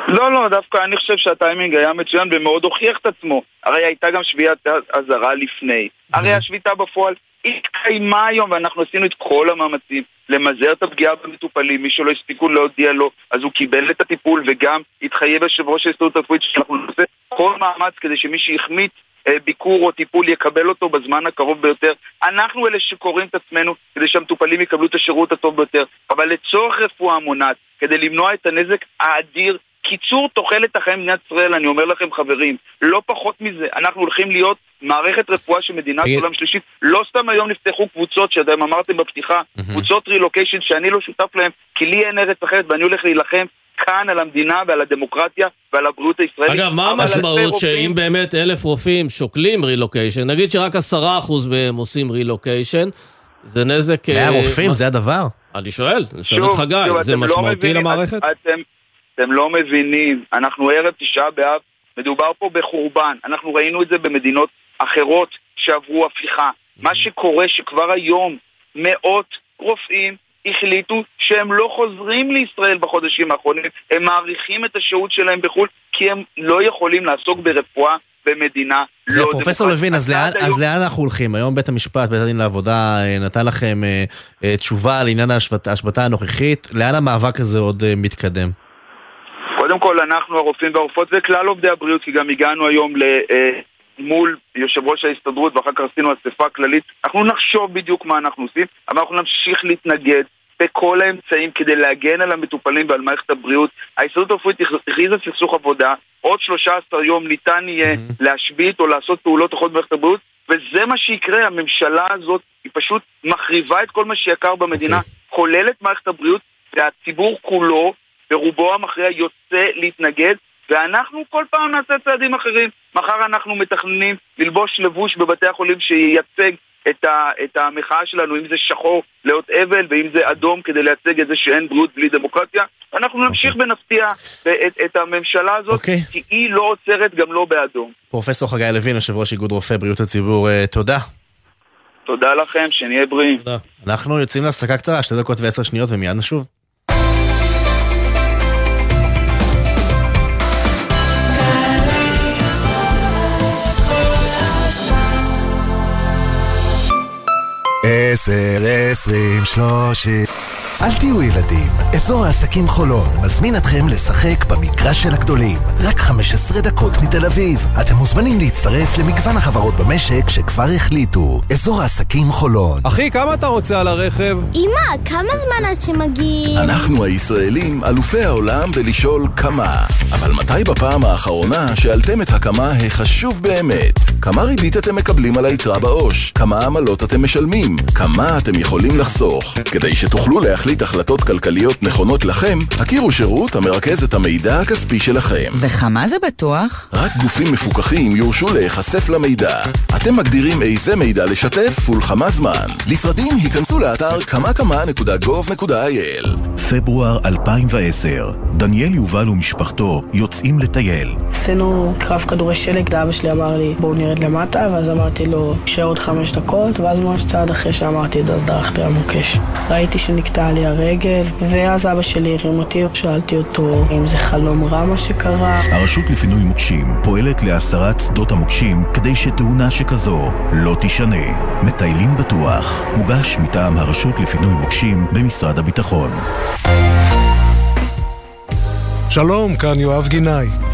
לא, לא, דווקא אני חושב שהטיימינג היה מצוין ומאוד הוכיח את עצמו. הרי הייתה גם שביעת אזהרה לפני. הרי השביתה בפועל התקיימה היום, ואנחנו עשינו את כל המאמצים למזער את הפגיעה במטופלים. מי שלא הספיקו להודיע לו, אז הוא קיבל את הטיפול, וגם התחייב יושב ראש ההסתדרות הרפואית שאנחנו נעשה כל מאמץ כדי שמי שהחמיץ אה, ביקור או טיפול יקבל אותו בזמן הקרוב ביותר. אנחנו אלה שקוראים את עצמנו כדי שהמטופלים יקבלו את השירות הטוב ביותר. אבל לצורך רפואה מונעת, כדי למנוע את הנזק האדיר קיצור תוחלת החיים במדינת ישראל, אני אומר לכם חברים, לא פחות מזה, אנחנו הולכים להיות מערכת רפואה של מדינת תגיד- עולם שלישית. לא סתם היום נפתחו קבוצות שאתם אמרתם בפתיחה, קבוצות רילוקיישן שאני לא שותף להן, כי לי אין ארץ אחרת ואני הולך להילחם כאן על המדינה ועל הדמוקרטיה ועל הבריאות הישראלית. אגב, מה המשמעות שאם באמת אלף רופאים שוקלים רילוקיישן, נגיד שרק עשרה אחוז מהם עושים רילוקיישן, זה נזק... אה, 100 רופאים, מה- זה הדבר. אני שואל, אני שואל אותך גיא, זה לא משמעותי מבינים, למערכת? אתם, לא מבינים, אנחנו ערב תשעה באב, מדובר פה בחורבן, אנחנו ראינו את זה במדינות אחרות שעברו הפיכה. מה שקורה שכבר היום מאות רופאים החליטו שהם לא חוזרים לישראל בחודשים האחרונים, הם מאריכים את השהות שלהם בחו"ל כי הם לא יכולים לעסוק ברפואה במדינה זה לא פרופסור. לוין, אז לאן, אז לאן אנחנו הולכים? היום בית המשפט, בית הדין לעבודה, אה, נתן לכם אה, אה, תשובה על עניין ההשבת- ההשבתה הנוכחית. לאן המאבק הזה עוד אה, מתקדם? קודם כל, אנחנו הרופאים והרופאות וכלל עובדי הבריאות, כי גם הגענו היום ל... אה, מול יושב ראש ההסתדרות ואחר כך עשינו אספה כללית, אנחנו נחשוב בדיוק מה אנחנו עושים, אבל אנחנו נמשיך להתנגד בכל האמצעים כדי להגן על המטופלים ועל מערכת הבריאות. ההסתדרות הרפואית הכריזה סכסוך עבודה, עוד 13 יום ניתן יהיה להשבית או לעשות פעולות אחרות במערכת הבריאות, וזה מה שיקרה, הממשלה הזאת היא פשוט מחריבה את כל מה שיקר במדינה, כולל את מערכת הבריאות, והציבור כולו, ברובו המכריע, יוצא להתנגד, ואנחנו כל פעם נעשה צעדים אחרים. מחר אנחנו מתכננים ללבוש לבוש בבתי החולים שייצג את, ה, את המחאה שלנו, אם זה שחור לאות אבל ואם זה אדום כדי לייצג את זה שאין בריאות בלי דמוקרטיה. אנחנו נמשיך ונפתיע את, את הממשלה הזאת, אוקיי. כי היא לא עוצרת גם לא באדום. פרופסור חגי לוין, יושב ראש איגוד רופאי בריאות הציבור, אה, תודה. תודה לכם, שנהיה בריאים. תודה. אנחנו יוצאים להפסקה קצרה, שתי דקות ועשר שניות ומיד נשוב. עשר, עשרים, שלושים. אל תהיו ילדים, אזור העסקים חולון מזמין אתכם לשחק במגרש של הגדולים. רק 15 דקות מתל אביב. אתם מוזמנים להצטרף למגוון החברות במשק שכבר החליטו. אזור העסקים חולון. אחי, כמה אתה רוצה על הרכב? אמא, כמה זמן עד שמגיעים? אנחנו הישראלים אלופי העולם בלשאול כמה. אבל מתי בפעם האחרונה שאלתם את הכמה החשוב באמת? כמה ריבית אתם מקבלים על היתרה בעו"ש? כמה עמלות אתם משלמים? כמה אתם יכולים לחסוך? כדי שתוכלו להחליט החלטות כלכליות נכונות לכם, הכירו שירות המרכז את המידע הכספי שלכם. וכמה זה בטוח? רק גופים מפוקחים יורשו להיחשף למידע. אתם מגדירים איזה מידע לשתף ולכמה זמן. לפרטים היכנסו לאתר כמה-כמה.gov.il פברואר 2010, דניאל יובל ומשפחתו יוצאים לטייל. עשינו קרב כדורי שלג, אבא שלי אמר לי בואו נרד למטה, ואז אמרתי לו נשאר עוד חמש דקות, ואז ממש צעד אחרי שאמרתי את זה, אז דרכתי על מוקש. ראיתי שנקטעה לי הרגל, ואז אבא שלי הרים אותי, שאלתי אותו אם זה חלום רע מה שקרה. הרשות לפינוי מוקשים פועלת להסרת שדות המוקשים כדי שתאונה שכזו לא תישנה. מטיילים בטוח, מוגש מטעם הרשות לפינוי מוקשים במשרד הביטחון. שלום, כאן יואב גינאי.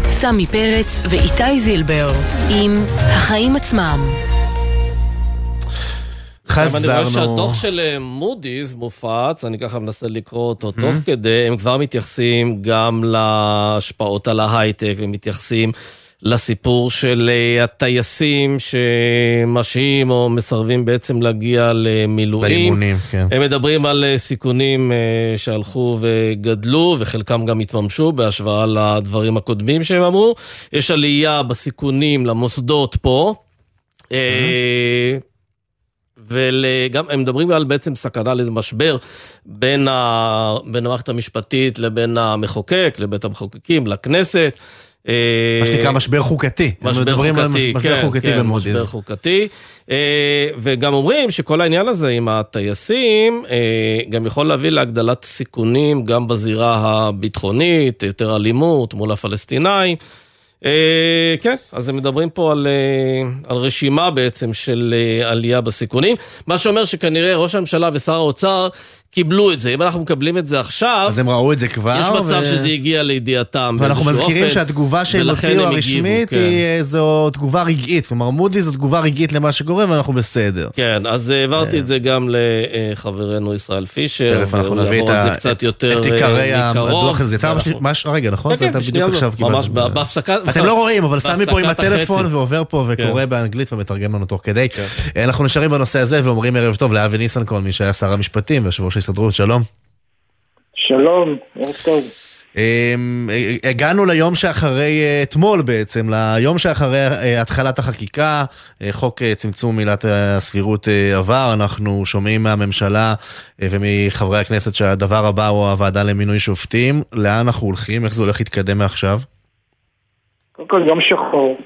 סמי פרץ ואיתי זילבר עם החיים עצמם. חזרנו. אני רואה שהדוח של אה, מודי'ס מופץ, אני ככה מנסה לקרוא אותו תוך כדי, הם כבר מתייחסים גם להשפעות על ההייטק, ומתייחסים לסיפור של אה, הטייסים שמשהים או מסרבים בעצם להגיע למילואים. לאימונים, כן. הם מדברים על אה, סיכונים שהלכו וגדלו, וחלקם גם התממשו בהשוואה לדברים הקודמים שהם אמרו. יש עלייה בסיכונים למוסדות פה. וגם, הם מדברים על בעצם סכנה לאיזה משבר בין, ה, בין המערכת המשפטית לבין המחוקק, לבית המחוקקים, לכנסת. אה, מה שנקרא משבר חוקתי. משבר חוקתי, משבר כן, חוקתי כן. משבר חוקתי. אה, וגם אומרים שכל העניין הזה עם הטייסים, אה, גם יכול להביא להגדלת סיכונים גם בזירה הביטחונית, יותר אלימות מול הפלסטינאים. כן, אז הם מדברים פה על, על רשימה בעצם של עלייה בסיכונים, מה שאומר שכנראה ראש הממשלה ושר האוצר קיבלו את זה. אם אנחנו מקבלים את זה עכשיו... אז הם ראו את זה כבר. יש מצב ו... שזה הגיע לידיעתם ואנחנו מזכירים אופן, שהתגובה שהם הוציאו הרשמית כן. היא זו תגובה רגעית. כלומר, מודי זו תגובה רגעית למה שקורה ואנחנו בסדר. כן, אז העברתי את זה גם לחברנו ישראל פישר. תכף אנחנו נביא את, זה קצת יותר את עיקרי הדוח הזה. יצא ממש רגע, נכון? כן, כן, שנייה זו. ממש בהפסקה. אתם לא רואים, אבל סמי פה עם הטלפון ועובר פה וקורא באנגלית ומתרגם לנו תוך כדי. אנחנו נשארים בנושא הזה ואומרים ערב טוב לאבי ניסנקורן, מי שהיה שר המשפטים ויושב ראש ההסתדרות, שלום. שלום, ערב טוב. אמ, הגענו ליום שאחרי אה, אתמול בעצם, ליום שאחרי אה, התחלת החקיקה, אה, חוק צמצום עילת הסבירות עבר, אנחנו שומעים מהממשלה ומחברי הכנסת שהדבר הבא הוא הוועדה למינוי שופטים, לאן אנחנו הולכים, איך זה הולך להתקדם מעכשיו? קודם כל יום שחור,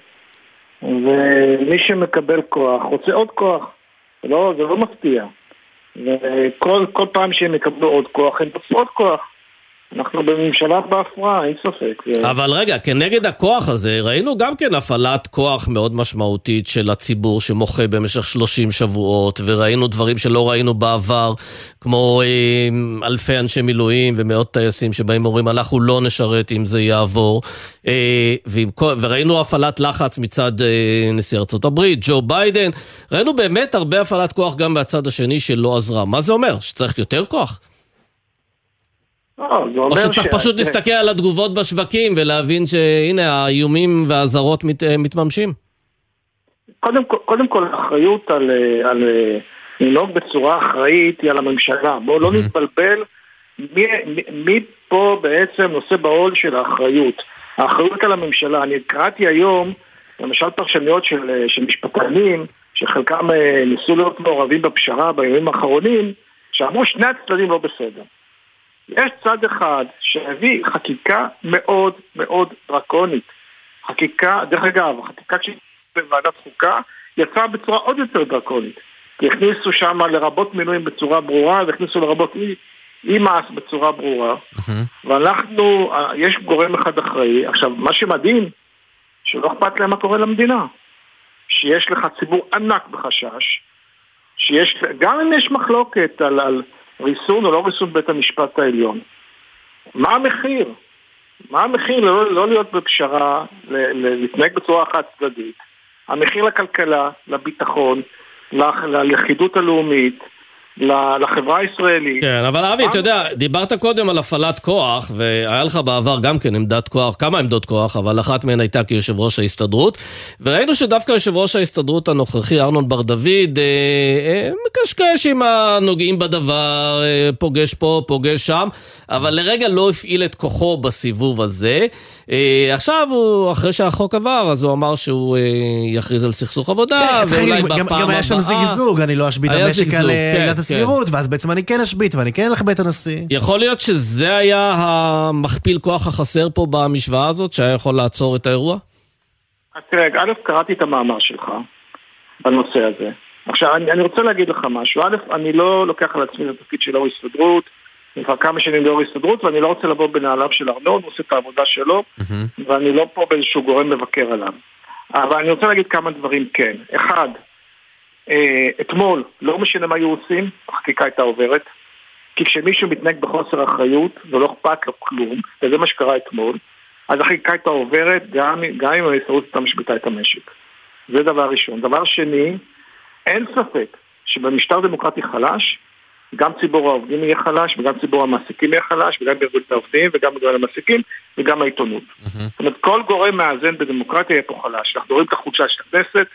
ומי שמקבל כוח רוצה עוד כוח, זה לא, זה לא מפתיע. וכל פעם שהם יקבלו עוד כוח, הם יצאו עוד כוח. אנחנו בממשלה בהפרעה, אין ספק. אבל רגע, כנגד הכוח הזה, ראינו גם כן הפעלת כוח מאוד משמעותית של הציבור שמוחה במשך 30 שבועות, וראינו דברים שלא ראינו בעבר, כמו אה, אלפי אנשי מילואים ומאות טייסים שבאים ואומרים, אנחנו לא נשרת אם זה יעבור. אה, וראינו הפעלת לחץ מצד אה, נשיא ארצות הברית, ג'ו ביידן. ראינו באמת הרבה הפעלת כוח גם מהצד השני שלא עזרה. מה זה אומר? שצריך יותר כוח? לא, או שצריך פשוט להסתכל על התגובות בשווקים ולהבין שהנה האיומים והאזהרות מת, אה, מתממשים. קודם, קודם כל, האחריות על, אה, על אה, לנהוג בצורה אחראית היא על הממשלה. בואו לא נתבלבל מי, מי פה בעצם נושא בעול של האחריות. האחריות על הממשלה. אני קראתי היום, למשל פרשניות של, של משפטנים, שחלקם ניסו להיות מעורבים בפשרה בימים האחרונים, שאמרו שני הצדדים לא בסדר. יש צד אחד שהביא חקיקה מאוד מאוד דרקונית. חקיקה, דרך אגב, החקיקה בוועדת חוקה יצאה בצורה עוד יותר דרקונית. כי הכניסו שם לרבות מינויים בצורה ברורה, והכניסו לרבות אי-מס בצורה ברורה. ואנחנו, יש גורם אחד אחראי. עכשיו, מה שמדהים, שלא אכפת להם מה קורה למדינה. שיש לך ציבור ענק בחשש, שיש, גם אם יש מחלוקת על, על ריסון או לא ריסון בית המשפט העליון. מה המחיר? מה המחיר לא, לא להיות בפשרה, להתנהג בצורה חד צדדית? המחיר לכלכלה, לביטחון, ללכידות הלאומית, לחברה הישראלית. כן, אבל אבי, אתה יודע, דיברת קודם על הפעלת כוח, והיה לך בעבר גם כן עמדת כוח, כמה עמדות כוח, אבל אחת מהן הייתה כיושב ראש ההסתדרות, וראינו שדווקא יושב ראש ההסתדרות הנוכחי, ארנון בר דוד, אה, אה, מקשקש עם הנוגעים בדבר, אה, פוגש פה, פוגש שם, אבל לרגע לא הפעיל את כוחו בסיבוב הזה. אה, עכשיו, הוא, אחרי שהחוק עבר, אז הוא אמר שהוא אה, יכריז על סכסוך עבודה, כן, ואולי בפעם הבאה... גם היה שם זיגזוג, אני לא אשבית המשק על עילת כן, כן. הסבירות, ואז בעצם אני כן אשבית, ואני כן אלך בית הנשיא. יכול להיות שזה היה המכפיל כוח החסר פה במשוואה הזאת, שהיה יכול לעצור את האירוע? אז תראה, א', קראתי את המאמר שלך בנושא הזה. עכשיו, אני, אני רוצה להגיד לך משהו. א', אני לא לוקח על עצמי את התפקיד של יו"ר הסתדרות, כבר כמה שנים יו"ר הסתדרות, ואני לא רוצה לבוא בנעליו של ארנון, הוא עושה את העבודה שלו, mm-hmm. ואני לא פה באיזשהו גורם מבקר עליו. אבל אני רוצה להגיד כמה דברים כן. אחד, אה, אתמול, לא משנה מה היו עושים, החקיקה הייתה עוברת. כי כשמישהו מתנהג בחוסר אחריות ולא אכפת לו כלום, וזה מה שקרה אתמול, אז החקיקה הייתה עוברת גם, גם אם ההסתדרות הייתה משביתה את המשק. זה דבר ראשון. דבר שני, אין ספק שבמשטר דמוקרטי חלש, גם ציבור העובדים יהיה חלש, וגם ציבור המעסיקים יהיה חלש, וגם ארגון העובדים, וגם ארגון המעסיקים, וגם העיתונות. זאת אומרת, כל גורם מאזן בדמוקרטיה יהיה פה חלש. אנחנו רואים את החולשה של הכנסת,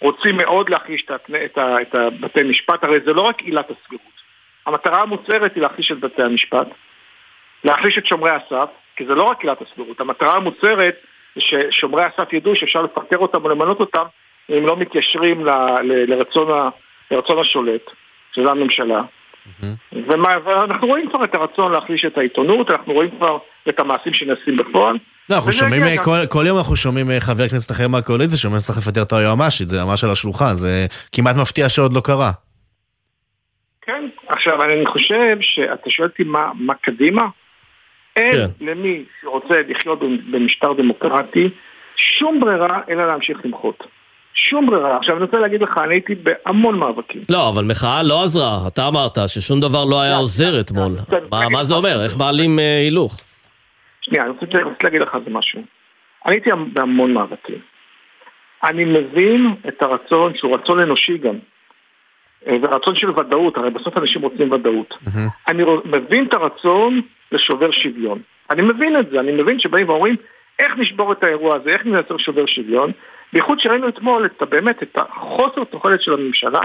רוצים מאוד להחליש את, את, את הבתי משפט, הרי זה לא רק עילת הסבירות. המטרה המוצהרת היא להחליש את בתי המשפט, להחליש את שומרי הסף, כי זה לא רק עילת הסבירות, המטרה המוצהרת זה ששומרי הסף ידעו שאפשר לפטר אותם או למנות אותם אם לא מתיישרים ל, ל, לרצון, ה, לרצון השולט, שזה הממשלה. Mm-hmm. ומה, ואנחנו רואים כבר את הרצון להחליש את העיתונות, אנחנו רואים כבר את המעשים שנעשים בפועל. לא, אנחנו שומעים, כל, כל יום אנחנו שומעים אה, חבר כנסת אחר מהקואליציה שאומר שצריך לפטר את היועמ"שית, זה ממש על השולחן, זה כמעט מפתיע שעוד לא קרה. כן, עכשיו אני חושב שאתה שואל אותי מה, מה קדימה? אין כן. למי שרוצה לחיות במשטר דמוקרטי שום ברירה אלא להמשיך למחות. שום ברירה. עכשיו אני רוצה להגיד לך, אני הייתי בהמון מאבקים. לא, אבל מחאה לא עזרה. אתה אמרת ששום דבר לא היה עוזר אתמול. מה זה אומר? איך מעלים הילוך? שנייה, אני רוצה להגיד לך איזה משהו. אני הייתי בהמון מאבקים. אני מבין את הרצון, שהוא רצון אנושי גם, אה, ורצון של ודאות, הרי בסוף אנשים רוצים ודאות. אני מבין את הרצון לשובר שוויון. אני מבין את זה, אני מבין שבאים ואומרים, איך נשבור את האירוע הזה, איך נייצר שובר שוויון, בייחוד שראינו אתמול את, באמת את החוסר תוחלת של הממשלה,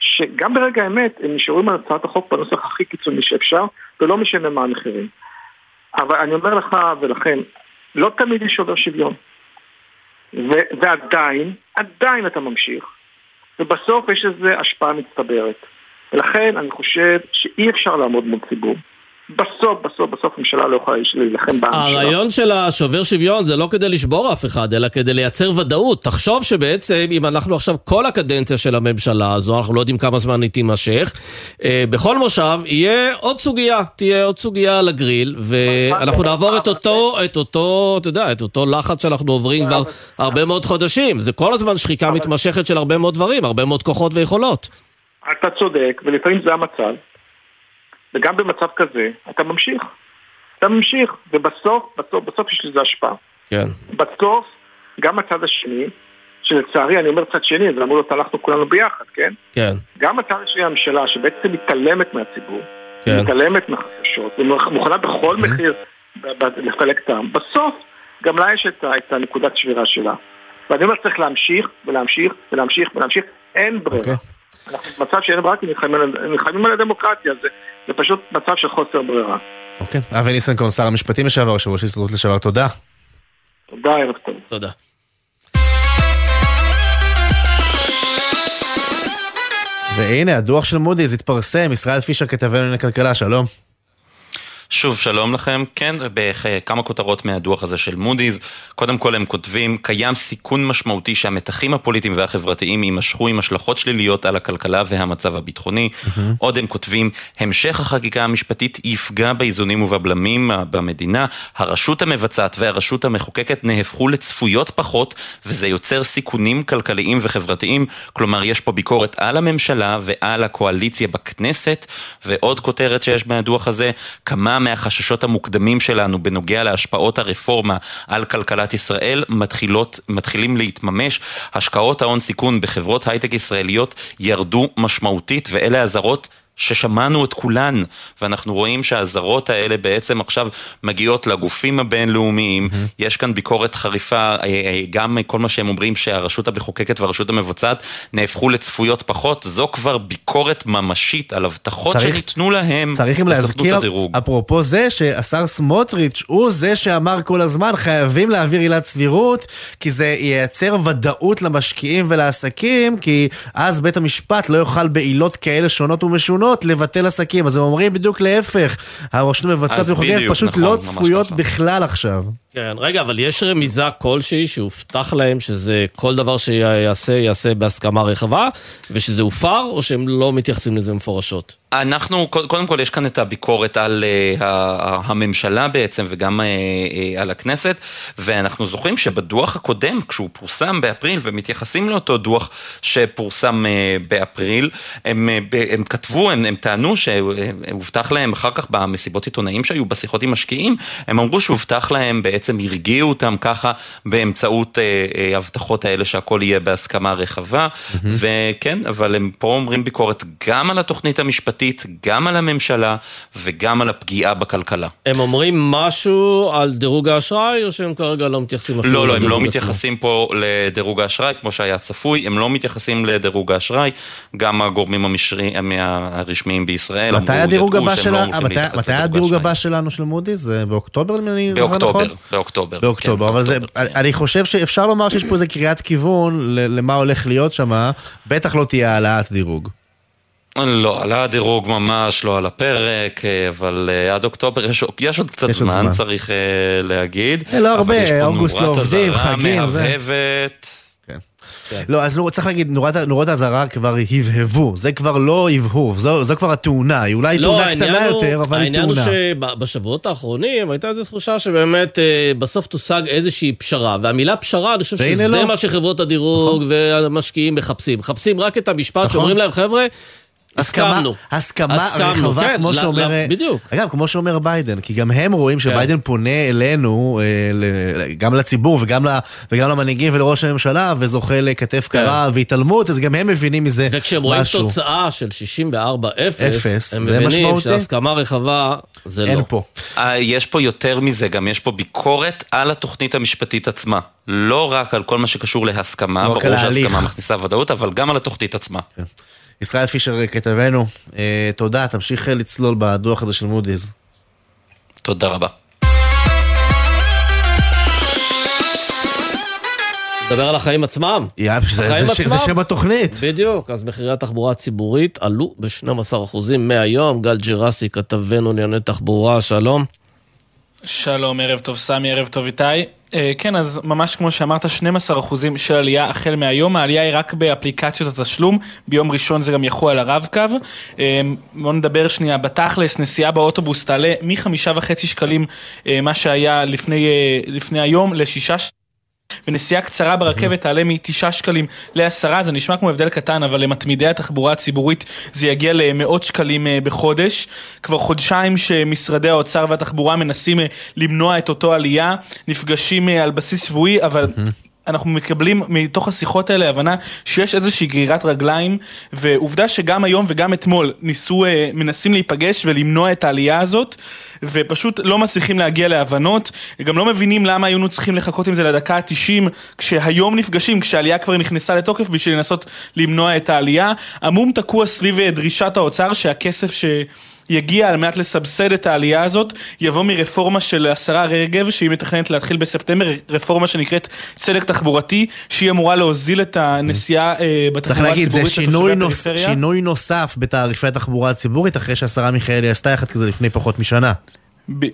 שגם ברגע האמת הם נשארים על הצעת החוק בנוסח הכי קיצוני שאפשר, ולא משנה מה המחירים. אבל אני אומר לך ולכם, לא תמיד יש שובר שוויון. ו- ועדיין, עדיין אתה ממשיך. ובסוף יש לזה השפעה מצטברת. ולכן אני חושב שאי אפשר לעמוד מול ציבור. בסוף, בסוף, בסוף הממשלה לא יכולה להילחם בעם שלה. הרעיון של השובר שוויון זה לא כדי לשבור אף אחד, אלא כדי לייצר ודאות. תחשוב שבעצם, אם אנחנו עכשיו כל הקדנציה של הממשלה הזו, אנחנו לא יודעים כמה זמן היא תימשך, אה, בכל מושב יהיה עוד סוגיה, תהיה עוד סוגיה על הגריל, ואנחנו נעבור את אותו, את אותו, אתה יודע, את אותו לחץ שאנחנו עוברים כבר הרבה מאוד חודשים. זה כל הזמן שחיקה מתמשכת של הרבה מאוד דברים, הרבה מאוד כוחות ויכולות. אתה צודק, ולפעמים זה המצב. וגם במצב כזה, אתה ממשיך. אתה ממשיך, ובסוף, בסוף, בסוף יש לזה השפעה. כן. בסוף, גם הצד השני, שלצערי, אני אומר צד שני, זה אמור להיות הלכנו כולנו ביחד, כן? כן. גם הצד השני הממשלה, שבעצם מתעלמת מהציבור, כן. מתעלמת מהחששות, ומוכנה בכל מחיר לפלג את העם, בסוף, גם לה יש את, את הנקודת שבירה שלה. ואני אומר, צריך להמשיך, ולהמשיך, ולהמשיך, ולהמשיך, אין ברירה. Okay. אנחנו במצב שאין ברירה כי נלחמים על הדמוקרטיה, זה, זה פשוט מצב של חוסר ברירה. אוקיי. אבי ניסנקורן, שר המשפטים לשעבר, יושב ראש הסתדרות לשעבר, תודה. תודה, ערב טוב. תודה. והנה, הדוח של מודי'ס התפרסם, ישראל פישר כתבנו לענייני כלכלה, שלום. שוב, שלום לכם. כן, בכמה כותרות מהדוח הזה של מודי'ס. קודם כל הם כותבים, קיים סיכון משמעותי שהמתחים הפוליטיים והחברתיים יימשכו עם השלכות שליליות על הכלכלה והמצב הביטחוני. Mm-hmm. עוד הם כותבים, המשך החקיקה המשפטית יפגע באיזונים ובבלמים במדינה. הרשות המבצעת והרשות המחוקקת נהפכו לצפויות פחות, וזה יוצר סיכונים כלכליים וחברתיים. כלומר, יש פה ביקורת על הממשלה ועל הקואליציה בכנסת. ועוד כותרת שיש מהדוח הזה, כמה מהחששות המוקדמים שלנו בנוגע להשפעות הרפורמה על כלכלת ישראל מתחילות, מתחילים להתממש. השקעות ההון סיכון בחברות הייטק ישראליות ירדו משמעותית ואלה אזהרות ששמענו את כולן, ואנחנו רואים שהאזהרות האלה בעצם עכשיו מגיעות לגופים הבינלאומיים, mm-hmm. יש כאן ביקורת חריפה, אה, אה, גם כל מה שהם אומרים שהרשות המחוקקת והרשות המבצעת נהפכו לצפויות פחות, זו כבר ביקורת ממשית על הבטחות צריך, שניתנו להם צריך גם להזכיר, אפרופו זה, שהשר סמוטריץ' הוא זה שאמר כל הזמן, חייבים להעביר עילת סבירות, כי זה ייצר ודאות למשקיעים ולעסקים, כי אז בית המשפט לא יוכל בעילות כאלה שונות ומשונות. נכונות לבטל עסקים, אז הם אומרים בדיוק להפך. הרשות המבצעת וחוקרת פשוט נכון, לא צפויות. בכלל עכשיו. כן, רגע, אבל יש רמיזה כלשהי שהובטח להם שזה כל דבר שיעשה, יעשה בהסכמה רחבה, ושזה הופר, או שהם לא מתייחסים לזה מפורשות? אנחנו, קודם כל יש כאן את הביקורת על uh, הממשלה בעצם וגם uh, uh, על הכנסת ואנחנו זוכרים שבדוח הקודם כשהוא פורסם באפריל ומתייחסים לאותו דוח שפורסם באפריל הם, הם כתבו, הם, הם טענו שהובטח להם אחר כך במסיבות עיתונאים שהיו בשיחות עם משקיעים הם אמרו שהובטח להם בעצם הרגיעו אותם ככה באמצעות uh, uh, הבטחות האלה שהכל יהיה בהסכמה רחבה mm-hmm. וכן אבל הם פה אומרים ביקורת גם על התוכנית המשפטית גם על הממשלה וגם על הפגיעה בכלכלה. הם אומרים משהו על דירוג האשראי, או שהם כרגע לא מתייחסים אפילו לא, לא, הם לא מתייחסים פה לדירוג האשראי, כמו שהיה צפוי, הם לא מתייחסים לדירוג האשראי, גם הגורמים המשרי, הרשמיים בישראל מתי הדירוג הבא שלנו, מתי הדירוג הבא שלנו של מודי'ס? זה באוקטובר, אם אני זוכר נכון? באוקטובר, באוקטובר. אבל זה, אני חושב שאפשר לומר שיש פה איזה קריאת כיוון למה הולך להיות שם, בטח לא תהיה העלאת דירוג. לא, עלה הדירוג ממש לא על הפרק, אבל uh, עד אוקטובר יש, יש עוד קצת זמן, זמן, צריך uh, להגיד. לא הרבה, אוגוסט לא עובדים, חגים, זה. מהבהבת. כן. לא, אז לא, צריך להגיד, נורות האזהרה כבר הבהבו, זה כבר לא הבהוב, זו, זו כבר התאונה, היא אולי לא, תאונה קטנה הוא, יותר, אבל היא תאונה. העניין הוא שבשבועות האחרונים הייתה איזו תחושה שבאמת אה, בסוף תושג איזושהי פשרה, והמילה פשרה, אני חושב שזה לא. מה שחברות הדירוג נכון. והמשקיעים מחפשים. מחפשים רק את המשפט נכון. שאומרים להם, חבר'ה, הסכמנו. הסכמה רחבה, כן, כמו שאומר... בדיוק. אגב, כמו שאומר ביידן, כי גם הם רואים כן. שביידן פונה אלינו, אה, גם לציבור וגם, וגם למנהיגים ולראש הממשלה, וזוכה לכתף כן. קרה והתעלמות, אז גם הם מבינים מזה משהו. וכשהם רואים תוצאה של 64-0, הם מבינים שהסכמה רחבה זה אין לא. פה. אה, יש פה יותר מזה, גם יש פה ביקורת על התוכנית המשפטית עצמה. לא רק על כל מה שקשור להסכמה, לא ברור שהסכמה מכניסה ודאות, אבל גם על התוכנית עצמה. ישראל פישר כתבנו, אה, תודה, תמשיך לצלול בדוח הזה של מודי'ס. תודה רבה. נדבר על החיים עצמם. יאללה, זה, זה, זה שם התוכנית. בדיוק, אז מחירי התחבורה הציבורית עלו ב-12% מהיום. גל ג'רסי, כתבנו לענייני תחבורה, שלום. שלום, ערב טוב סמי, ערב טוב איתי. אה, כן, אז ממש כמו שאמרת, 12% של עלייה החל מהיום, העלייה היא רק באפליקציות התשלום, ביום ראשון זה גם יחול על הרב-קו. אה, בואו נדבר שנייה, בתכלס, נסיעה באוטובוס תעלה מחמישה וחצי שקלים, אה, מה שהיה לפני, לפני היום, לשישה שקלים. ונסיעה קצרה ברכבת תעלה מתשעה שקלים לעשרה, זה נשמע כמו הבדל קטן, אבל למתמידי התחבורה הציבורית זה יגיע למאות שקלים אה, בחודש. כבר חודשיים שמשרדי האוצר והתחבורה מנסים אה, למנוע את אותו עלייה, נפגשים אה, על בסיס שבועי, אבל אנחנו מקבלים מתוך השיחות האלה הבנה שיש איזושהי גרירת רגליים, ועובדה שגם היום וגם אתמול ניסו, אה, מנסים להיפגש ולמנוע את העלייה הזאת, ופשוט לא מצליחים להגיע להבנות, גם לא מבינים למה היינו צריכים לחכות עם זה לדקה ה-90, כשהיום נפגשים, כשהעלייה כבר נכנסה לתוקף בשביל לנסות למנוע את העלייה. המום תקוע סביב אה, דרישת האוצר שהכסף ש... יגיע על מנת לסבסד את העלייה הזאת, יבוא מרפורמה של השרה רגב, שהיא מתכננת להתחיל בספטמבר, רפורמה שנקראת צדק תחבורתי, שהיא אמורה להוזיל את הנסיעה אה, בתחבורה הציבורית. צריך להגיד, זה שינוי נוסף בתעריפי התחבורה הציבורית, אחרי שהשרה מיכאלי עשתה אחד כזה לפני פחות משנה. ב,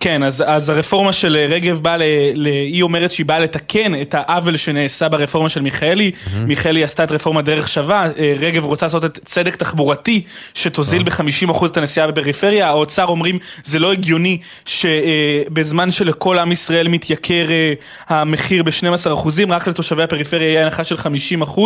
כן, אז, אז הרפורמה של רגב באה, ל, ל, היא אומרת שהיא באה לתקן את העוול שנעשה ברפורמה של מיכאלי. Mm-hmm. מיכאלי עשתה את רפורמה דרך שווה, אה, רגב רוצה לעשות את צדק תחבורתי שתוזיל mm-hmm. ב-50% את הנסיעה בפריפריה. האוצר אומרים זה לא הגיוני שבזמן אה, שלכל עם ישראל מתייקר אה, המחיר ב-12%, רק לתושבי הפריפריה יהיה הנחה של 50%.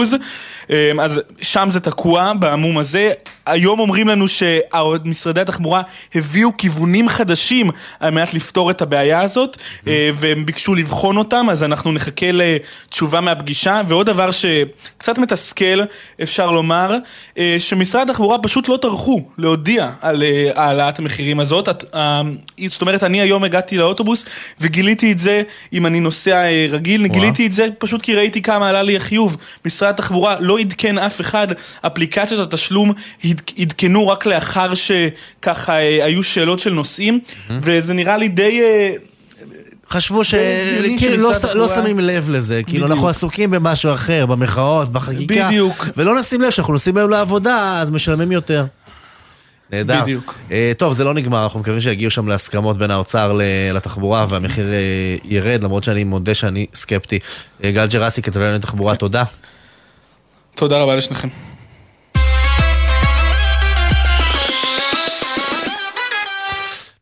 אז שם זה תקוע בעמום הזה. היום אומרים לנו שמשרדי התחבורה הביאו כיוונים חדשים. על מנת לפתור את הבעיה הזאת, אה, והם ביקשו לבחון אותם, אז אנחנו נחכה לתשובה מהפגישה. ועוד דבר שקצת מתסכל, אפשר לומר, אה, שמשרד התחבורה פשוט לא טרחו להודיע על אה, העלאת המחירים הזאת. זאת אומרת, אני היום הגעתי לאוטובוס וגיליתי את זה, אם אני נוסע רגיל, וואו. גיליתי את זה פשוט כי ראיתי כמה עלה לי החיוב. משרד התחבורה לא עדכן אף אחד, אפליקציות התשלום עדכנו רק לאחר שככה היו שאלות של נוסעים. וזה נראה לי די... אה, חשבו שכאילו לא, לא שמים לב לזה, כאילו אנחנו עסוקים במשהו אחר, במחאות, בחקיקה, בדיוק. ולא נשים לב שאנחנו נוסעים היום לעבודה, אז משלמים יותר. נהדר. בדיוק. אה, טוב, זה לא נגמר, אנחנו מקווים שיגיעו שם להסכמות בין האוצר לתחבורה והמחיר אה, ירד, למרות שאני מודה שאני סקפטי. אה, גל ג'רסי, כתבי ענייני תחבורה, תודה. תודה רבה לשניכם.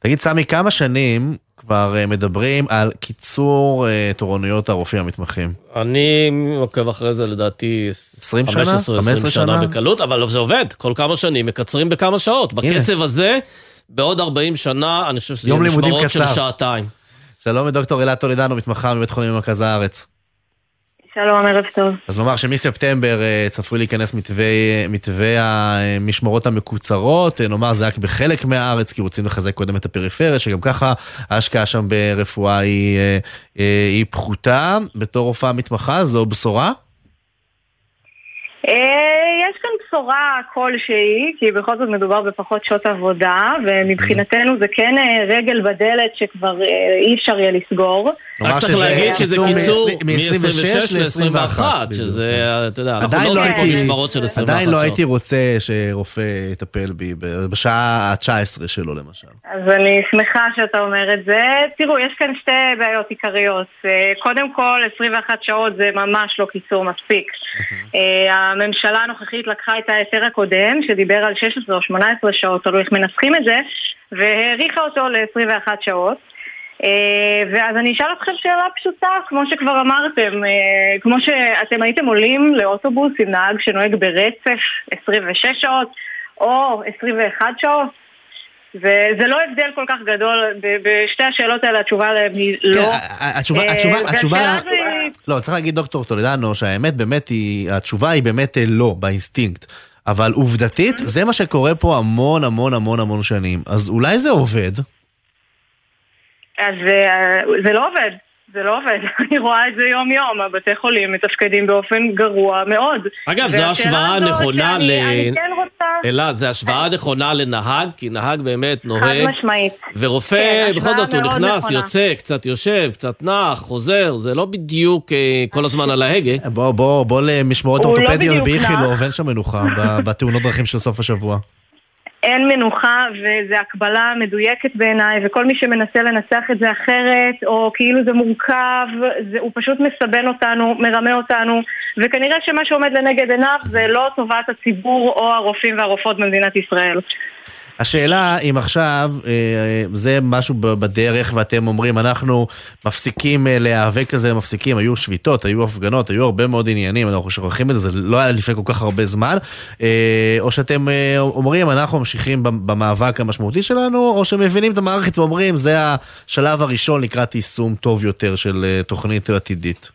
תגיד, סמי, כמה שנים כבר אה, מדברים על קיצור אה, תורנויות הרופאים המתמחים? אני עוקב אחרי זה לדעתי 20 שנה? 15-20 15 שנה שנה? בקלות, אבל זה עובד, כל כמה שנים מקצרים בכמה שעות. בקצב הזה, בעוד 40 שנה, אני חושב שזה יהיה משמרות של. שעתיים. שלום לדוקטור אילת טולדנו, מתמחה מבית חולים במרכז הארץ. שלום, ערב טוב. אז נאמר שמספטמבר אה, צפוי להיכנס מתווה, מתווה המשמרות המקוצרות, אה, נאמר זה רק בחלק מהארץ, כי רוצים לחזק קודם את הפריפריה, שגם ככה ההשקעה שם ברפואה היא, אה, היא פחותה. בתור רופאה מתמחה, זו בשורה? אה, יש כאן בשורה כלשהי, כי בכל זאת מדובר בפחות שעות עבודה, ומבחינתנו זה כן אה, רגל בדלת שכבר אה, אי אפשר יהיה לסגור. רק צריך להגיד שזה קיצור קיצור מ- מ-26 ל-21, בדיוק. שזה, אתה יודע, אנחנו לא לא עושים פה הייתי, משמרות של 21 עדיין לא. הייתי רוצה שרופא יטפל בי ב- בשעה ה-19 שלו למשל. אז אני שמחה שאתה אומר את זה. תראו, יש כאן שתי בעיות עיקריות. אה, קודם כל, 21 שעות זה ממש לא קיצור מספיק. אה, הממשלה הנוכחית לקחה את ההיתר הקודם, שדיבר על 16 או 18 שעות, תלוי איך מנסחים את זה, והאריכה אותו ל-21 שעות. אה, ואז אני אשאל אתכם שאלה פשוטה, כמו שכבר אמרתם, אה, כמו שאתם הייתם עולים לאוטובוס עם נהג שנוהג ברצף 26 שעות או 21 שעות, וזה לא הבדל כל כך גדול, בשתי השאלות האלה התשובה עליהן היא לא. כן, התשובה, אה, התשובה, התשובה, לא, צריך להגיד דוקטור טולדנו שהאמת באמת היא, התשובה היא באמת אה, לא, באינסטינקט. אבל עובדתית, זה מה שקורה פה המון המון המון המון שנים. אז אולי זה עובד. אז אה, זה לא עובד, זה לא עובד. אני רואה את זה יום-יום, הבתי חולים מתפקדים באופן גרוע מאוד. אגב, זו השוואה נכונה ל... אני כן רוצה... אלעד, זו השוואה נכונה לנהג, כי נהג באמת נוהג. משמעית. ורופא, כן, בכל זאת, הוא נכנס, נכונה. יוצא, קצת יושב, קצת נח, חוזר, זה לא בדיוק אה, כל הזמן על ההגה. בוא, בוא, בוא למשמרות הוא לא אורתופדיות באיכילוב. אין שם מנוחה בתאונות דרכים של סוף השבוע. אין מנוחה וזו הקבלה מדויקת בעיניי וכל מי שמנסה לנסח את זה אחרת או כאילו זה מורכב, זה, הוא פשוט מסבן אותנו, מרמה אותנו וכנראה שמה שעומד לנגד עיניו זה לא טובת הציבור או הרופאים והרופאות במדינת ישראל. השאלה אם עכשיו אה, זה משהו בדרך ואתם אומרים אנחנו מפסיקים אה, להיאבק על זה, מפסיקים, היו שביתות, היו הפגנות, היו הרבה מאוד עניינים, אנחנו שוכחים את זה, זה לא היה לפני כל כך הרבה זמן, אה, או שאתם אה, אומרים אנחנו ממשיכים במ- במאבק המשמעותי שלנו, או שמבינים את המערכת ואומרים זה השלב הראשון לקראת יישום טוב יותר של אה, תוכנית עתידית.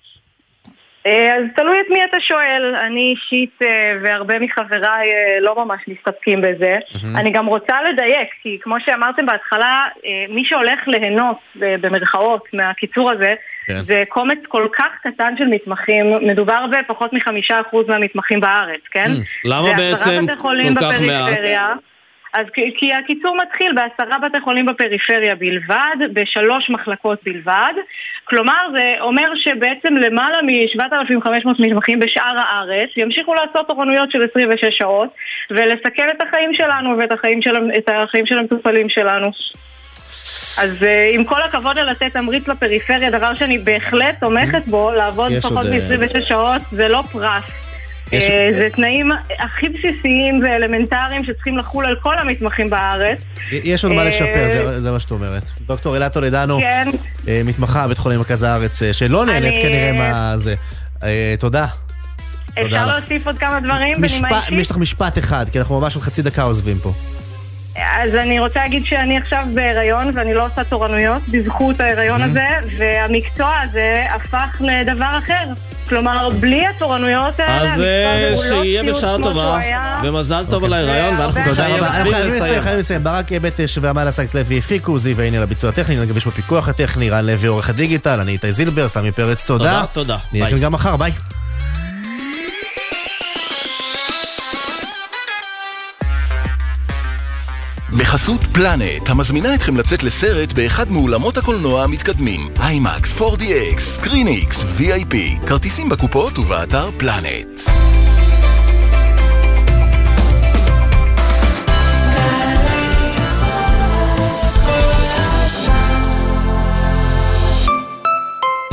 אה, אז תלוי את מי אתה שואל, אני אישית אה, והרבה מחבריי אה, לא ממש מסתפקים בזה. אני גם רוצה לדייק, כי כמו שאמרתם בהתחלה, מי שהולך ליהנות, במרכאות, מהקיצור הזה, כן. זה קומץ כל כך קטן של מתמחים, מדובר בפחות מחמישה אחוז מהמתמחים בארץ, כן? למה ועשרה בעצם כל כך מעט? אז כי- הקיצור מתחיל בעשרה בתי חולים בפריפריה בלבד, בשלוש מחלקות בלבד. כלומר, זה אומר שבעצם למעלה מ-7,500 מתמחים בשאר הארץ ימשיכו לעשות תורנויות של 26 שעות ולסכן את החיים שלנו ואת החיים של, החיים של המטופלים שלנו. אז אה, עם כל הכבוד ללתת תמריץ לפריפריה, דבר שאני בהחלט תומכת בו, לעבוד פחות אה, מ-26 שעות זה לא פרס. יש- אה, זה תנאים הכי בסיסיים ואלמנטריים שצריכים לחול על כל המתמחים בארץ. יש עוד מה אה, לשפר, זה, זה מה שאת אומרת. דוקטור אילת טולדנו, כן. אה, מתמחה בבית חולים מרכז הארץ, שלא נהנית אני- כנראה מה זה. תודה. אפשר. להוסיף עוד כמה דברים בנימה אישית? יש לך משפט אחד, כי אנחנו ממש עוד חצי דקה עוזבים פה. אז אני רוצה להגיד שאני עכשיו בהיריון ואני לא עושה תורנויות בזכות ההיריון הזה, והמקצוע הזה הפך לדבר אחר. כלומר, בלי התורנויות האלה, אז אה, לא שיהיה בשעה טובה. ומזל טוב על ההיריון, ואנחנו תודה חייבים רבה. אנחנו חייבים לסיים, לסיים. חייבים לסיים. ברק בטש ועמל סייקס לוי הפיקו, זיו העניין לביצוע הטכני, נגע גביש בפיקוח הטכני, רן לוי עורך הדיגיטל, אני איתי זילבר, סמי פרץ, תודה. תודה, תודה. נהיה. כאן גם מחר, ביי. בחסות פלנט, המזמינה אתכם לצאת לסרט באחד מאולמות הקולנוע המתקדמים. IMAX, 4DX, ScreenX, VIP. כרטיסים בקופות ובאתר פלנט.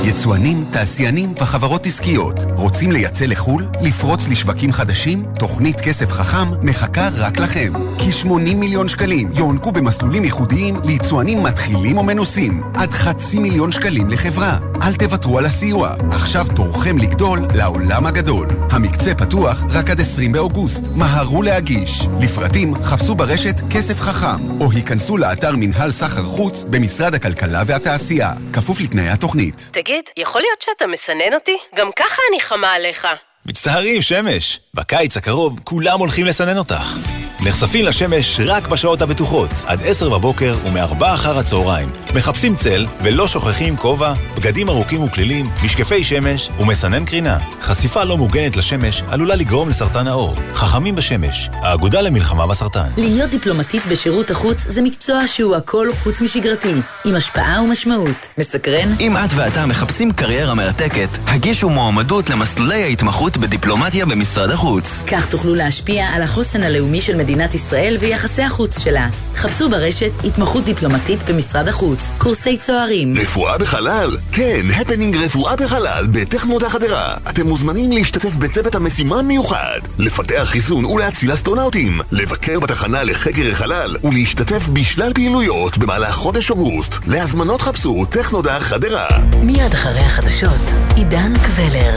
יצואנים, תעשיינים וחברות עסקיות. רוצים לייצא לחו"ל? לפרוץ לשווקים חדשים? תוכנית כסף חכם מחכה רק לכם. כ-80 מיליון שקלים יוענקו במסלולים ייחודיים ליצואנים מתחילים או מנוסים. עד חצי מיליון שקלים לחברה. אל תוותרו על הסיוע. עכשיו תורכם לגדול לעולם הגדול. המקצה פתוח רק עד 20 באוגוסט. מהרו להגיש. לפרטים חפשו ברשת כסף חכם, או היכנסו לאתר מנהל סחר חוץ במשרד הכלכלה והתעשייה. כפוף לתנאי התוכנית. תגיד, יכול להיות שאתה מסנן אותי? גם ככה אני חמה עליך. מצטערים, שמש. בקיץ הקרוב כולם הולכים לסנן אותך. נחשפים לשמש רק בשעות הבטוחות, עד עשר בבוקר ומארבע אחר הצהריים. מחפשים צל ולא שוכחים כובע, בגדים ארוכים וכלילים, משקפי שמש ומסנן קרינה. חשיפה לא מוגנת לשמש עלולה לגרום לסרטן העור. חכמים בשמש, האגודה למלחמה בסרטן. להיות דיפלומטית בשירות החוץ זה מקצוע שהוא הכל חוץ משגרתי, עם השפעה ומשמעות. מסקרן? אם את ואתה מחפשים קריירה מרתקת, הגישו מועמדות למסלולי ההתמחות בדיפלומטיה במשרד החוץ. כך תוכלו להשפיע על החוסן הלאומי של מדינת ישראל ויחסי החוץ שלה. חפשו ברשת התמחות דיפלומטית במשרד החוץ, קורסי צוערים. רפואה בחלל? כן, הפנינג רפואה בחלל בטכנות החדרה. אתם מוזמנים להשתתף בצוות המשימה המיוחד, לפתח חיסון ולהציל אסטרונאוטים, לבקר בתחנה לחקר החלל ולהשתתף בשלל פעילויות במהלך חודש אוגוסט. להזמנות חפשו טכנודה חדרה. מיד אחרי החדשות, עידן קבלר